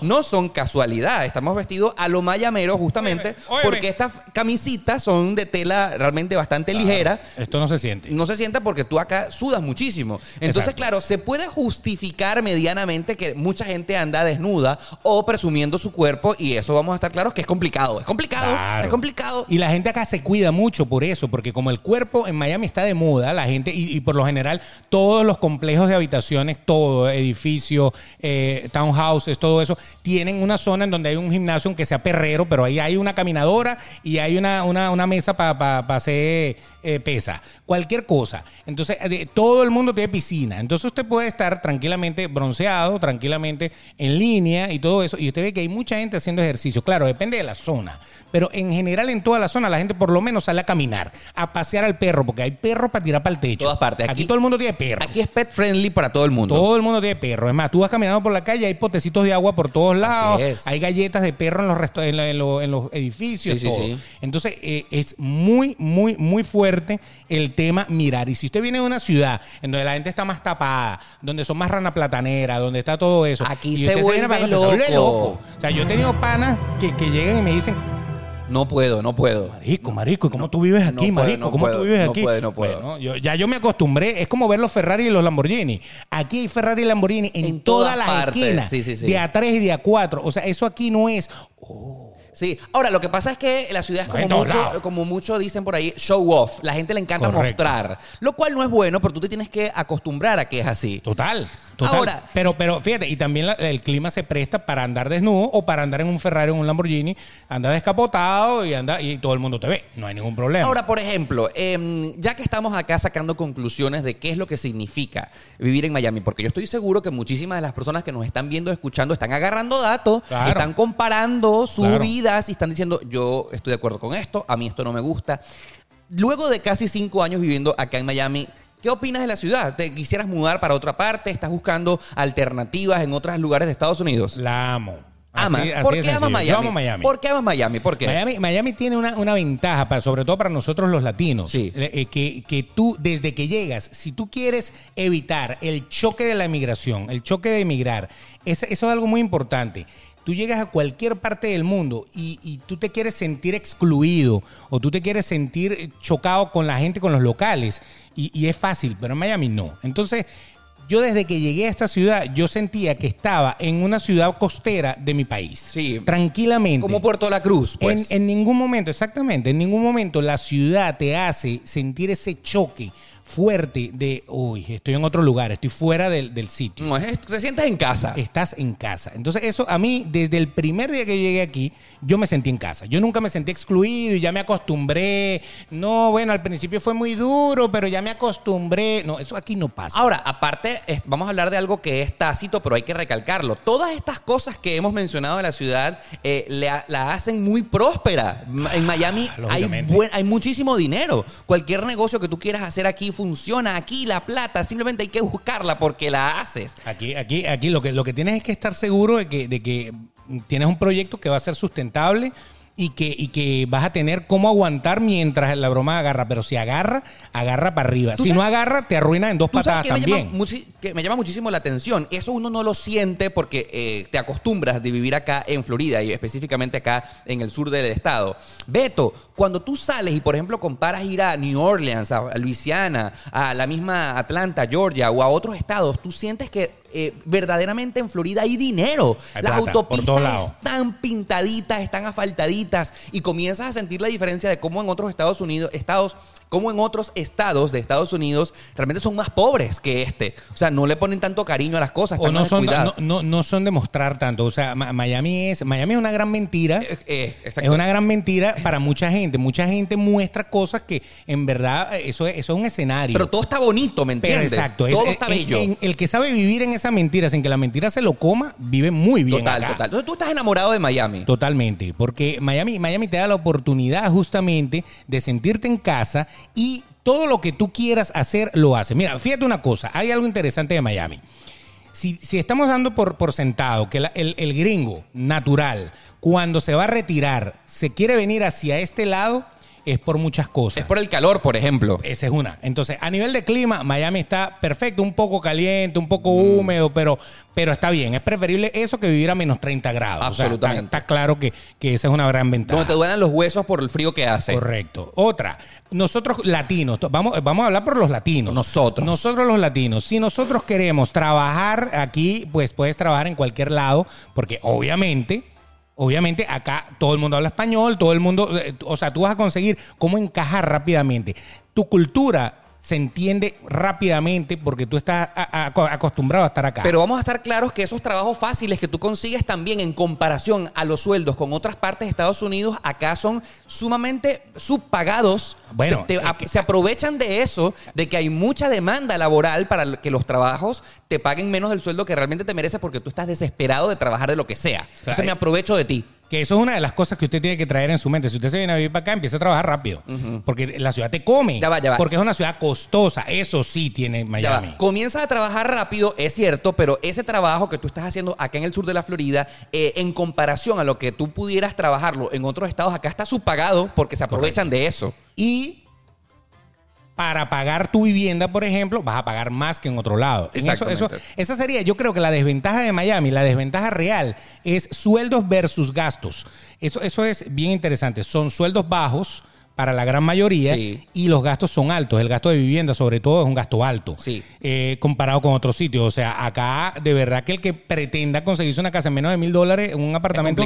no son casualidad. Estamos vestidos a lo mayamero justamente Óyeme, óyeme. porque estas camisitas son de tela realmente bastante ligera. Esto no se siente. No se sienta porque tú acá sudas muchísimo. Entonces, Exacto. claro, se puede justificar medianamente que mucha gente anda desnuda o presumiendo su cuerpo y eso vamos a estar claros que es complicado. Es complicado. Claro. Es complicado. Y la gente acá se cuida mucho por eso, porque como el cuerpo en Miami está de moda, la gente, y, y por lo general, todos los complejos de habitaciones, todo, edificio, eh, townhouses, todo eso, tienen una zona en donde hay un gimnasio, aunque sea perrero, pero ahí hay una caminadora y hay una, una, una mesa para hacer eh, pesa, cualquier cosa. Entonces, de- todo el mundo tiene piscina. Entonces, usted puede estar tranquilamente bronceado, tranquilamente en línea y todo eso. Y usted ve que hay mucha gente haciendo ejercicio. Claro, depende de la zona. Pero en general, en toda la zona, la gente por lo menos sale a caminar, a pasear al perro, porque hay perros para tirar para el techo. Todas partes. Aquí, Aquí- todo el mundo tiene perro. Aquí es pet friendly para todo el mundo. Todo el mundo tiene perro. Es más, tú vas caminando por la calle, hay potecitos de agua por todos lados, hay galletas de perro en los, en, la- en lo- en los edificios. Sí, sí, todo. sí. Entonces, eh, es muy, muy, muy fuerte el tema mirar. Y si usted viene de una ciudad en donde la gente está más tapada, donde son más rana platanera, donde está todo eso. Aquí y se usted viene vuelve para acá, usted se vuelve loco. loco. O sea, yo he tenido panas que, que llegan y me dicen, No puedo, no puedo. Marico, marico, ¿y ¿cómo tú vives aquí, no puedo, marico? no ¿Cómo puedo, tú vives no aquí? puedo, no puedo. Bueno, yo- ya yo me acostumbré. Es como ver los Ferrari y los Lamborghini. Aquí hay Ferrari y Lamborghini en, En todas todas las esquinas. Sí, sí, sí. De A3 y de A4. O sea, eso aquí no es... Sí, ahora lo que pasa es que la ciudad es como mucho, como mucho dicen por ahí, show off. La gente le encanta Correcto. mostrar, lo cual no es bueno, pero tú te tienes que acostumbrar a que es así. Total, total. Ahora- pero, pero fíjate, y también la- el clima se presta para andar desnudo o para andar en un Ferrari o en un Lamborghini, anda descapotado y anda y todo el mundo te ve. No hay ningún problema. Ahora, por ejemplo, em, ya que estamos acá sacando conclusiones de qué es lo que significa vivir en Miami, porque yo estoy seguro que muchísimas de las personas que nos están viendo, escuchando, están agarrando datos, Claro. están comparando sus Claro. vidas y están diciendo, yo estoy de acuerdo con esto, a mí esto no me gusta. Luego de casi cinco años viviendo acá en Miami, ¿qué opinas de la ciudad? ¿Te quisieras mudar para otra parte? ¿Estás buscando alternativas en otros lugares de Estados Unidos? La amo. Ama. Así- ¿Por qué amas. Miami? Yo amo Miami. ¿Por qué amas Miami? ¿Por qué? Miami, Miami tiene una, una ventaja, para, sobre todo para nosotros los latinos, Sí. eh, eh, que, que tú, desde que llegas, si tú quieres evitar el choque de la migración, el choque de emigrar, es- eso es algo muy importante. Tú llegas a cualquier parte del mundo y, y tú te quieres sentir excluido o tú te quieres sentir chocado con la gente, con los locales, y, y es fácil, pero en Miami no. Entonces, yo desde que llegué a esta ciudad, yo sentía que estaba en una ciudad costera de mi país. Sí. Tranquilamente. Como Puerto La Cruz, pues. En, en ningún momento, exactamente, en ningún momento la ciudad te hace sentir ese choque fuerte de, uy, estoy en otro lugar, estoy fuera del, del sitio. No, es- te sientes en casa. Estás en casa. Entonces eso a mí, desde el primer día que llegué aquí, yo me sentí en casa. Yo nunca me sentí excluido y ya me acostumbré. No, bueno, al principio fue muy duro, pero ya me acostumbré. No, eso aquí no pasa. Ahora, aparte, vamos a hablar de algo que es tácito, pero hay que recalcarlo. Todas estas cosas que hemos mencionado de la ciudad eh, la hacen muy próspera. En Miami hay, Lógicamente. buen- hay muchísimo dinero. Cualquier negocio que tú quieras hacer aquí funciona. Aquí la plata, simplemente hay que buscarla porque la haces. Aquí, aquí, aquí lo que, lo que tienes es que estar seguro de que, de que tienes un proyecto que va a ser sustentable y que, y que vas a tener cómo aguantar mientras la broma agarra. Pero si agarra, agarra para arriba. ¿Tú Si sabes- no agarra, te arruina en dos patadas que me, llama también. que me llama muchísimo la atención. Eso uno no lo siente porque eh, te acostumbras de vivir acá en Florida y específicamente acá en el sur del estado. Beto, cuando tú sales y, por ejemplo, comparas ir a New Orleans, a Luisiana, a la misma Atlanta, Georgia o a otros estados, tú sientes que eh, verdaderamente en Florida hay dinero. Hay Las plata, autopistas están pintaditas, están asfaltaditas y comienzas a sentir la diferencia de cómo en otros Estados Unidos, estados, cómo en otros estados de Estados Unidos realmente son más pobres que este. O sea, no le ponen tanto cariño a las cosas, O no son, no, no, no son de mostrar tanto. O sea, Miami es, Miami es una gran mentira. Eh, eh. Es una gran mentira para mucha gente. Mucha gente muestra cosas que en verdad eh, eso es, eso es un escenario. Pero todo está bonito, ¿me Pero entiendes? exacto. todo está en- bello. en- el que sabe vivir en esa mentira sin que la mentira se lo coma, vive muy bien. total, acá. total. Entonces tú estás enamorado de Miami. Totalmente, porque Miami, Miami te da la oportunidad justamente de sentirte en casa y todo lo que tú quieras hacer lo haces. Mira, fíjate una cosa, hay algo interesante de Miami. Si, si estamos dando por, por sentado que el, el gringo natural, cuando se va a retirar, se quiere venir hacia este lado, es por muchas cosas. Es por el calor, por ejemplo. Esa es una. Entonces, a nivel de clima, Miami está perfecto, un poco caliente, un poco Mm. húmedo, pero, pero está bien. Es preferible eso que vivir a menos 30 grados. O sea, Absolutamente. está, está claro que, que esa es una gran ventaja. Donde te duelen los huesos por el frío que hace. Correcto. Otra, nosotros latinos, vamos, vamos a hablar por los latinos. Nosotros. Nosotros los latinos. Si nosotros queremos trabajar aquí, pues puedes trabajar en cualquier lado, porque obviamente, obviamente acá todo el mundo habla español, todo el mundo, eh, o sea, tú vas a conseguir cómo encajar rápidamente. Tu cultura se entiende rápidamente porque tú estás a- a- acostumbrado a estar acá. Pero vamos a estar claros que esos trabajos fáciles que tú consigues también en comparación a los sueldos con otras partes de Estados Unidos, acá son sumamente subpagados. Bueno, Te- te- es a- que- se aprovechan de eso, de que hay mucha demanda laboral para que los trabajos te paguen menos del sueldo que realmente te mereces porque tú estás desesperado de trabajar de lo que sea. Entonces me aprovecho de ti. Que eso es una de las cosas que usted tiene que traer en su mente. Si usted se viene a vivir para acá, empieza a trabajar rápido. Porque la ciudad te come. Ya va, ya va. Porque es una ciudad costosa. Eso sí tiene Ya Miami. va. Comienzas a trabajar rápido, es cierto, pero ese trabajo que tú estás haciendo acá en el sur de la Florida, eh, en comparación a lo que tú pudieras trabajarlo en otros estados, acá está subpagado porque se aprovechan de eso. Y para pagar tu vivienda, por ejemplo, vas a pagar más que en otro lado. En eso- esa sería, yo creo que la desventaja de Miami, la desventaja real, es sueldos versus gastos. Eso, eso es bien interesante. Son sueldos bajos para la gran mayoría Sí. y los gastos son altos. El gasto de vivienda, sobre todo, es un gasto alto Sí. eh, comparado con otros sitios. O sea, acá de verdad que el que pretenda conseguirse una casa en menos de mil dólares en un apartamento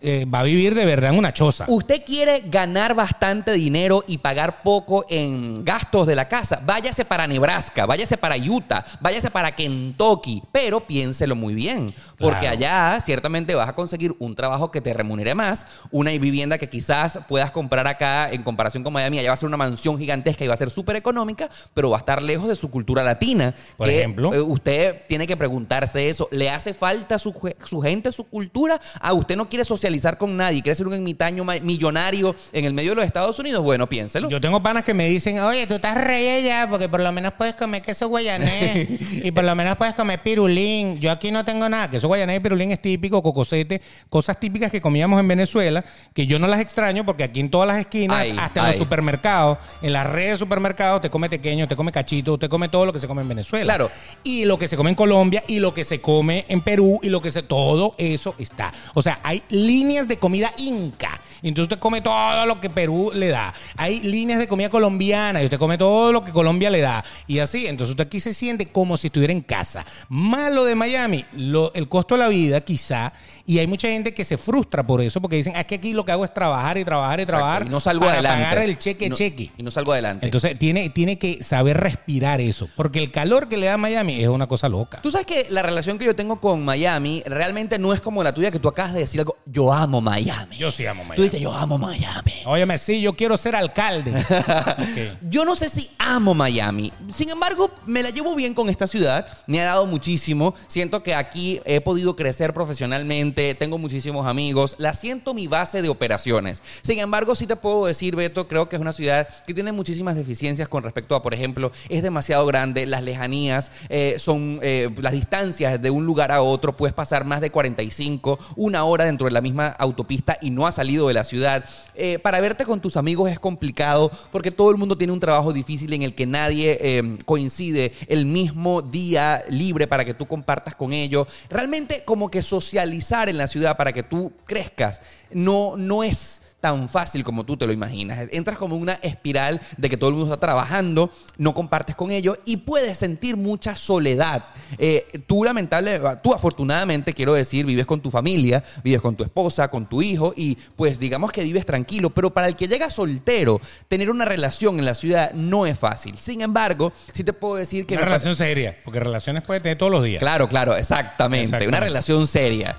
eh, va a vivir de verdad en una choza. Usted quiere ganar bastante dinero y pagar poco en gastos de la casa. Váyase para Nebraska, váyase para Utah, váyase para Kentucky, pero piénselo muy bien, porque Claro. allá ciertamente vas a conseguir un trabajo que te remunere más, una vivienda que quizás puedas comprar acá en comparación con Miami, allá va a ser una mansión gigantesca y va a ser súper económica, pero va a estar lejos de su cultura latina. Por que, ejemplo. eh, usted tiene que preguntarse eso. ¿Le hace falta su, su gente, su cultura? ¿A usted no quiere socializar con nadie? ¿Quiere ser un ermitaño millonario en el medio de los Estados Unidos? Bueno, piénselo. Yo tengo panas que me dicen, oye, tú estás rey ya, porque por lo menos puedes comer queso guayanés [laughs] y por lo menos puedes comer pirulín. Yo aquí no tengo nada. Guayanés y pirulín es típico, cocosete, cosas típicas que comíamos en Venezuela, que yo no las extraño porque aquí en todas las esquinas, Ay, hasta en ay. los supermercados, en las redes de supermercados, te come pequeño, te come cachito, usted come todo lo que se come en Venezuela. Claro. Y lo que se come en Colombia y lo que se come en Perú y lo que se... Todo eso está. O sea, hay líneas de comida inca. Entonces usted come todo lo que Perú le da. Hay líneas de comida colombiana y usted come todo lo que Colombia le da. Y así, entonces usted aquí se siente como si estuviera en casa. Malo de Miami, lo- el costo de la vida quizá. Y hay mucha gente que se frustra por eso porque dicen, "Ah, es que aquí lo que hago es trabajar y trabajar y trabajar. Exacto, y no salgo para adelante. pagar el cheque, Y no- cheque. Y no salgo adelante. Entonces tiene, tiene que saber respirar eso. Porque el calor que le da Miami es una cosa loca. Tú sabes que la relación que yo tengo con Miami realmente no es como la tuya que tú acabas de decir algo. Yo amo Miami. Yo sí amo Tú Miami. dices, yo amo Miami. Óyeme, sí, yo quiero ser alcalde. [laughs] Yo no sé si amo Miami. Sin embargo, me la llevo bien con esta ciudad. Me ha dado muchísimo. Siento que aquí he podido crecer profesionalmente. Tengo muchísimos amigos. La siento mi base de operaciones. Sin embargo, sí te puedo decir, Beto, creo que es una ciudad que tiene muchísimas deficiencias con respecto a, por ejemplo, es demasiado grande. Las lejanías eh, son eh, las distancias de un lugar a otro. Puedes pasar más de 45, una hora dentro de la misma autopista y no has salido de la ciudad. Eh, para verte con tus amigos es complicado porque todo el mundo tiene un trabajo difícil en el que nadie coincide el mismo día libre para que tú compartas con ellos. Realmente como que socializar en la ciudad para que tú crezcas no, no es tan fácil como tú te lo imaginas. Entras como en una espiral de que todo el mundo está trabajando, no compartes con ellos y puedes sentir mucha soledad. Eh, tú lamentable, tú afortunadamente quiero decir, vives con tu familia, vives con tu esposa, con tu hijo y pues digamos que vives tranquilo, pero para el que llega soltero, tener una relación en la ciudad no es fácil. Sin embargo, sí te puedo decir que... Una relación seria, porque relaciones puede tener todos los días. Claro, claro, exactamente. Exactamente. Una relación seria.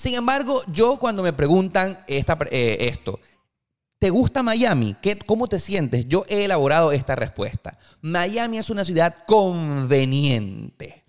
Sin embargo, yo cuando me preguntan esta, eh, esto, ¿te gusta Miami? ¿Qué, ¿Cómo te sientes? Yo he elaborado esta respuesta. Miami es una ciudad conveniente.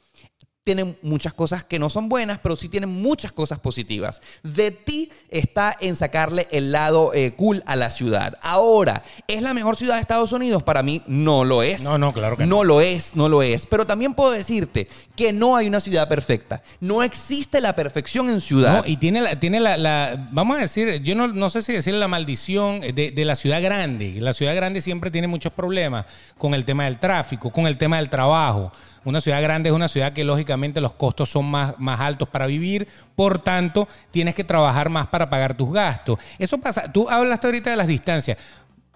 Tiene muchas cosas que no son buenas, pero sí tiene muchas cosas positivas. De ti está en sacarle el lado eh, cool a la ciudad. Ahora, ¿es la mejor ciudad de Estados Unidos? Para mí no lo es. No, no, claro que no. No lo es, no lo es. Pero también puedo decirte que no hay una ciudad perfecta. No existe la perfección en ciudad. No, y tiene la, tiene la, la- vamos a decir, yo no, no sé si decir la maldición de, de la ciudad grande. La ciudad grande siempre tiene muchos problemas con el tema del tráfico, con el tema del trabajo. Una ciudad grande es una ciudad que lógicamente los costos son más, más altos para vivir, por tanto tienes que trabajar más para pagar tus gastos. Eso pasa, tú hablaste ahorita de las distancias.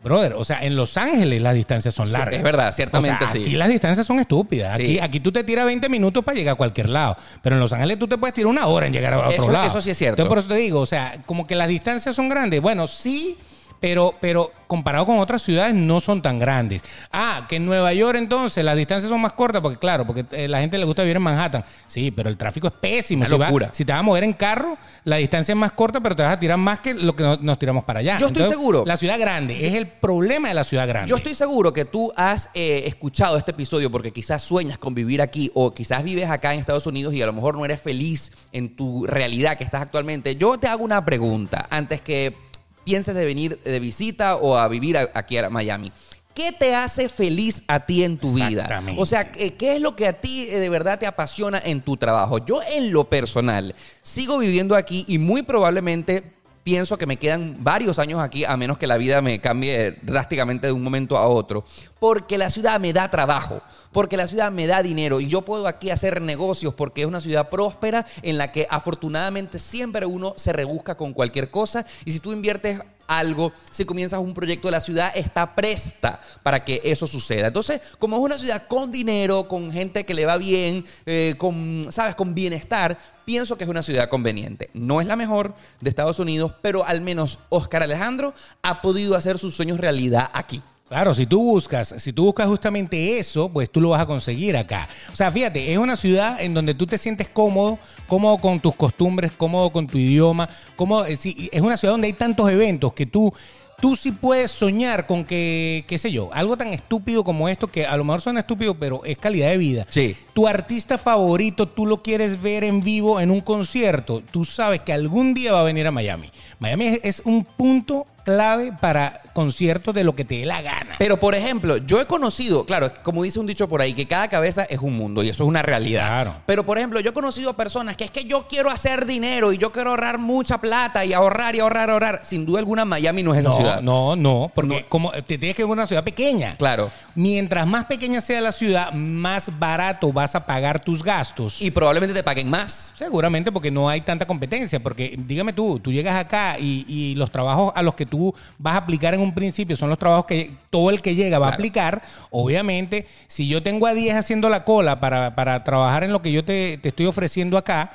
Brother, o sea, en Los Ángeles las distancias son largas. es verdad, ciertamente O sea, sí. Aquí las distancias son estúpidas. Sí. Aquí, aquí tú te tiras 20 minutos para llegar a cualquier lado. Pero en Los Ángeles tú te puedes tirar una hora en llegar a otro Eso- lado. eso sí es cierto. Entonces, por eso te digo, o sea, como que las distancias son grandes. Bueno, sí, pero, pero comparado con otras ciudades no son tan grandes. Ah, que en Nueva York entonces las distancias son más cortas, porque claro, porque eh, la gente le gusta vivir en Manhattan. Sí, pero el tráfico es pésimo. Una Si, locura. si te vas a mover en carro, la distancia es más corta, pero te vas a tirar más que lo que no- nos tiramos para allá. Yo estoy seguro. La ciudad grande es el problema de la ciudad grande. Yo estoy seguro que tú has eh, escuchado este episodio porque quizás sueñas con vivir aquí o quizás vives acá en Estados Unidos y a lo mejor no eres feliz en tu realidad que estás actualmente. Yo te hago una pregunta antes que pienses de venir de visita o a vivir a- aquí a Miami. ¿Qué te hace feliz a ti en tu vida? O sea, ¿qué qué es lo que a ti eh, de verdad te apasiona en tu trabajo? Yo en lo personal sigo viviendo aquí y muy probablemente pienso que me quedan varios años aquí a menos que la vida me cambie drásticamente de un momento a otro. Porque la ciudad me da trabajo, porque la ciudad me da dinero y yo puedo aquí hacer negocios porque es una ciudad próspera en la que afortunadamente siempre uno se rebusca con cualquier cosa y si tú inviertes algo, si comienzas un proyecto, la ciudad está presta para que eso suceda. Entonces, como es una ciudad con dinero, con gente que le va bien, eh, con, ¿sabes?, con bienestar, pienso que es una ciudad conveniente. No es la mejor de Estados Unidos, pero al menos Oscar Alejandro ha podido hacer sus sueños realidad aquí. Claro, si tú buscas, si tú buscas justamente eso, pues tú lo vas a conseguir acá. O sea, fíjate, es una ciudad en donde tú te sientes cómodo, cómodo con tus costumbres, cómodo con tu idioma, cómodo, es es una ciudad donde hay tantos eventos que tú tú sí puedes soñar con que, qué sé yo, algo tan estúpido como esto, que a lo mejor suena estúpido, pero es calidad de vida. Sí. Tu artista favorito, tú lo quieres ver en vivo en un concierto, tú sabes que algún día va a venir a Miami. Miami es, es un punto clave para conciertos de lo que te dé la gana. Pero, por ejemplo, yo he conocido, claro, como dice un dicho por ahí, que cada cabeza es un mundo y eso es una realidad. Claro. Pero, por ejemplo, yo he conocido personas que es que yo quiero hacer dinero y yo quiero ahorrar mucha plata y ahorrar y ahorrar, ahorrar. Sin duda alguna, Miami no es esa no, ciudad. no, no, porque No. como te tienes que ir a una ciudad pequeña. Claro. Mientras más pequeña sea la ciudad, más barato vas a pagar tus gastos. Y probablemente te paguen más. Seguramente porque no hay tanta competencia, porque dígame tú, tú llegas acá y, y los trabajos a los que tú vas a aplicar en un principio son los trabajos que todo el que llega va a aplicar. Obviamente, si yo tengo a 10 haciendo la cola para, para trabajar en lo que yo te, te estoy ofreciendo acá,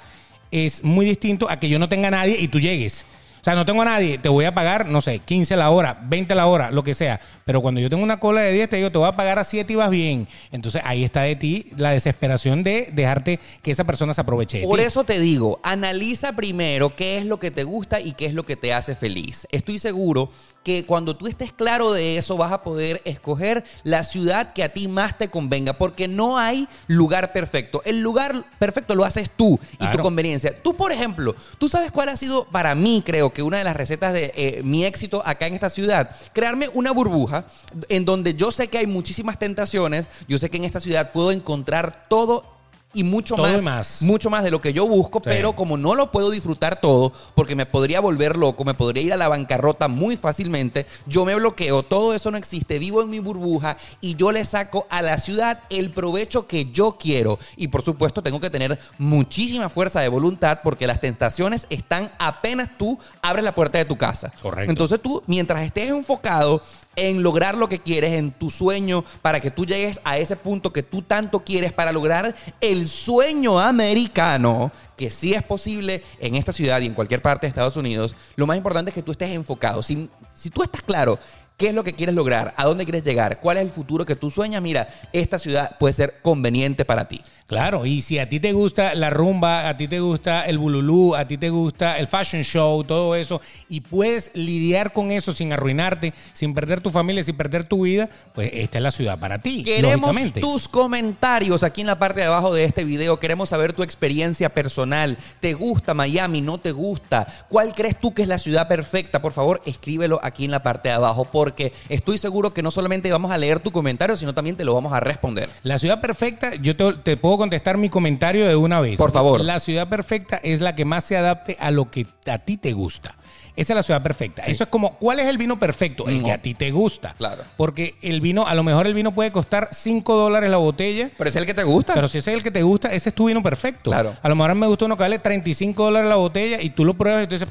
es muy distinto a que yo no tenga a nadie y tú llegues. O sea, no tengo a nadie, te voy a pagar, no sé, 15 la hora, 20 la hora, lo que sea. Pero cuando yo tengo una cola de 10, te digo, te voy a pagar a 7 y vas bien. Entonces ahí está de ti la desesperación de dejarte que esa persona se aproveche de Por ti. eso te digo, analiza primero qué es lo que te gusta y qué es lo que te hace feliz. Estoy seguro que cuando tú estés claro de eso vas a poder escoger la ciudad que a ti más te convenga, porque no hay lugar perfecto. El lugar perfecto lo haces tú y tu conveniencia. Tú, por ejemplo, tú sabes cuál ha sido para mí, creo que una de las recetas de eh, mi éxito acá en esta ciudad, crearme una burbuja en donde yo sé que hay muchísimas tentaciones, yo sé que en esta ciudad puedo encontrar todo y mucho Todo más, más. mucho más de lo que yo busco, Sí. pero como no lo puedo disfrutar todo, porque me podría volver loco, me podría ir a la bancarrota muy fácilmente, yo me bloqueo, todo eso no existe, vivo en mi burbuja y yo le saco a la ciudad el provecho que yo quiero. Y por supuesto tengo que tener muchísima fuerza de voluntad porque las tentaciones están apenas tú abres la puerta de tu casa. Correcto. Entonces tú, mientras estés enfocado en lograr lo que quieres, en tu sueño, para que tú llegues a ese punto que tú tanto quieres, para lograr el sueño americano, que sí es posible en esta ciudad y en cualquier parte de Estados Unidos, lo más importante es que tú estés enfocado. Si, si tú estás claro qué es lo que quieres lograr, a dónde quieres llegar, cuál es el futuro que tú sueñas, mira, esta ciudad puede ser conveniente para ti. Claro, y si a ti te gusta la rumba, a ti te gusta el bululú, a ti te gusta el fashion show, todo eso, y puedes lidiar con eso sin arruinarte, sin perder tu familia, sin perder tu vida, pues esta es la ciudad para ti. Queremos tus comentarios aquí en la parte de abajo de este video. Queremos saber tu experiencia personal. ¿Te gusta Miami? ¿No te gusta? ¿Cuál crees tú que es la ciudad perfecta? Por favor, escríbelo aquí en la parte de abajo porque estoy seguro que no solamente vamos a leer tu comentario, sino también te lo vamos a responder. La ciudad perfecta, yo te, te puedo contestar mi comentario de una vez. Por favor. La ciudad perfecta es la que más se adapte a lo que a ti te gusta. Esa es la ciudad perfecta. Eso es como, ¿cuál es el vino perfecto? El No. que a ti te gusta. Claro. Porque el vino, a lo mejor el vino puede costar 5 dólares la botella. Pero es el que te gusta. Pero si ese es el que te gusta, ese es tu vino perfecto. Claro. A lo mejor me gusta uno que vale 35 dólares la botella y tú lo pruebas y tú dices,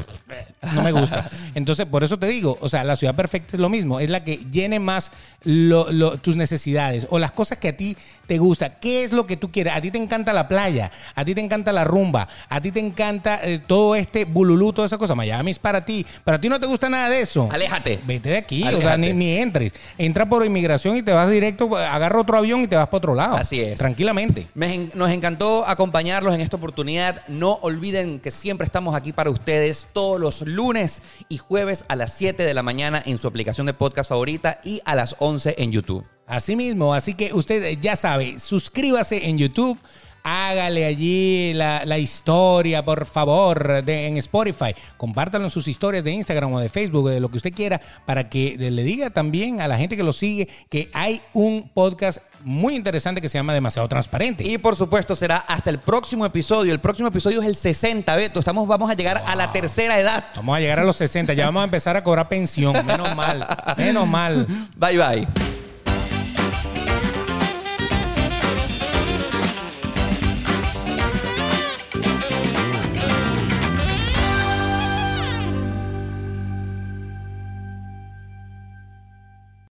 no me gusta. [laughs] Entonces, por eso te digo, o sea, la ciudad perfecta es lo mismo. Es la que llene más lo- lo- tus necesidades o las cosas que a ti te gusta. ¿Qué es lo que tú quieres? A ti te encanta la playa, a ti te encanta la rumba, a ti te encanta eh, todo este bululú, toda esa cosa. Miami es para ti. Pero a ti no te gusta nada de eso. Aléjate. Vete de aquí, o sea, ni, ni entres. Entra por inmigración y te vas directo, agarra otro avión y te vas para otro lado. Así es. Tranquilamente. Me en- nos encantó acompañarlos en esta oportunidad. No olviden que siempre estamos aquí para ustedes todos los lunes y jueves a las 7 de la mañana en su aplicación de podcast favorita y a las 11 en YouTube. Así mismo, así que usted ya sabe, suscríbase en YouTube. Hágale allí la, la historia, por favor, de, en Spotify. Compártanlo en sus historias de Instagram o de Facebook, de lo que usted quiera, para que le diga también a la gente que lo sigue que hay un podcast muy interesante que se llama Demasiado Transparente. Y por supuesto será hasta el próximo episodio. El próximo episodio es el 60, Beto. Estamos, vamos a llegar a la tercera edad. Vamos a llegar a los 60, ya vamos a empezar a cobrar pensión. Menos mal, menos mal. [laughs] Bye bye.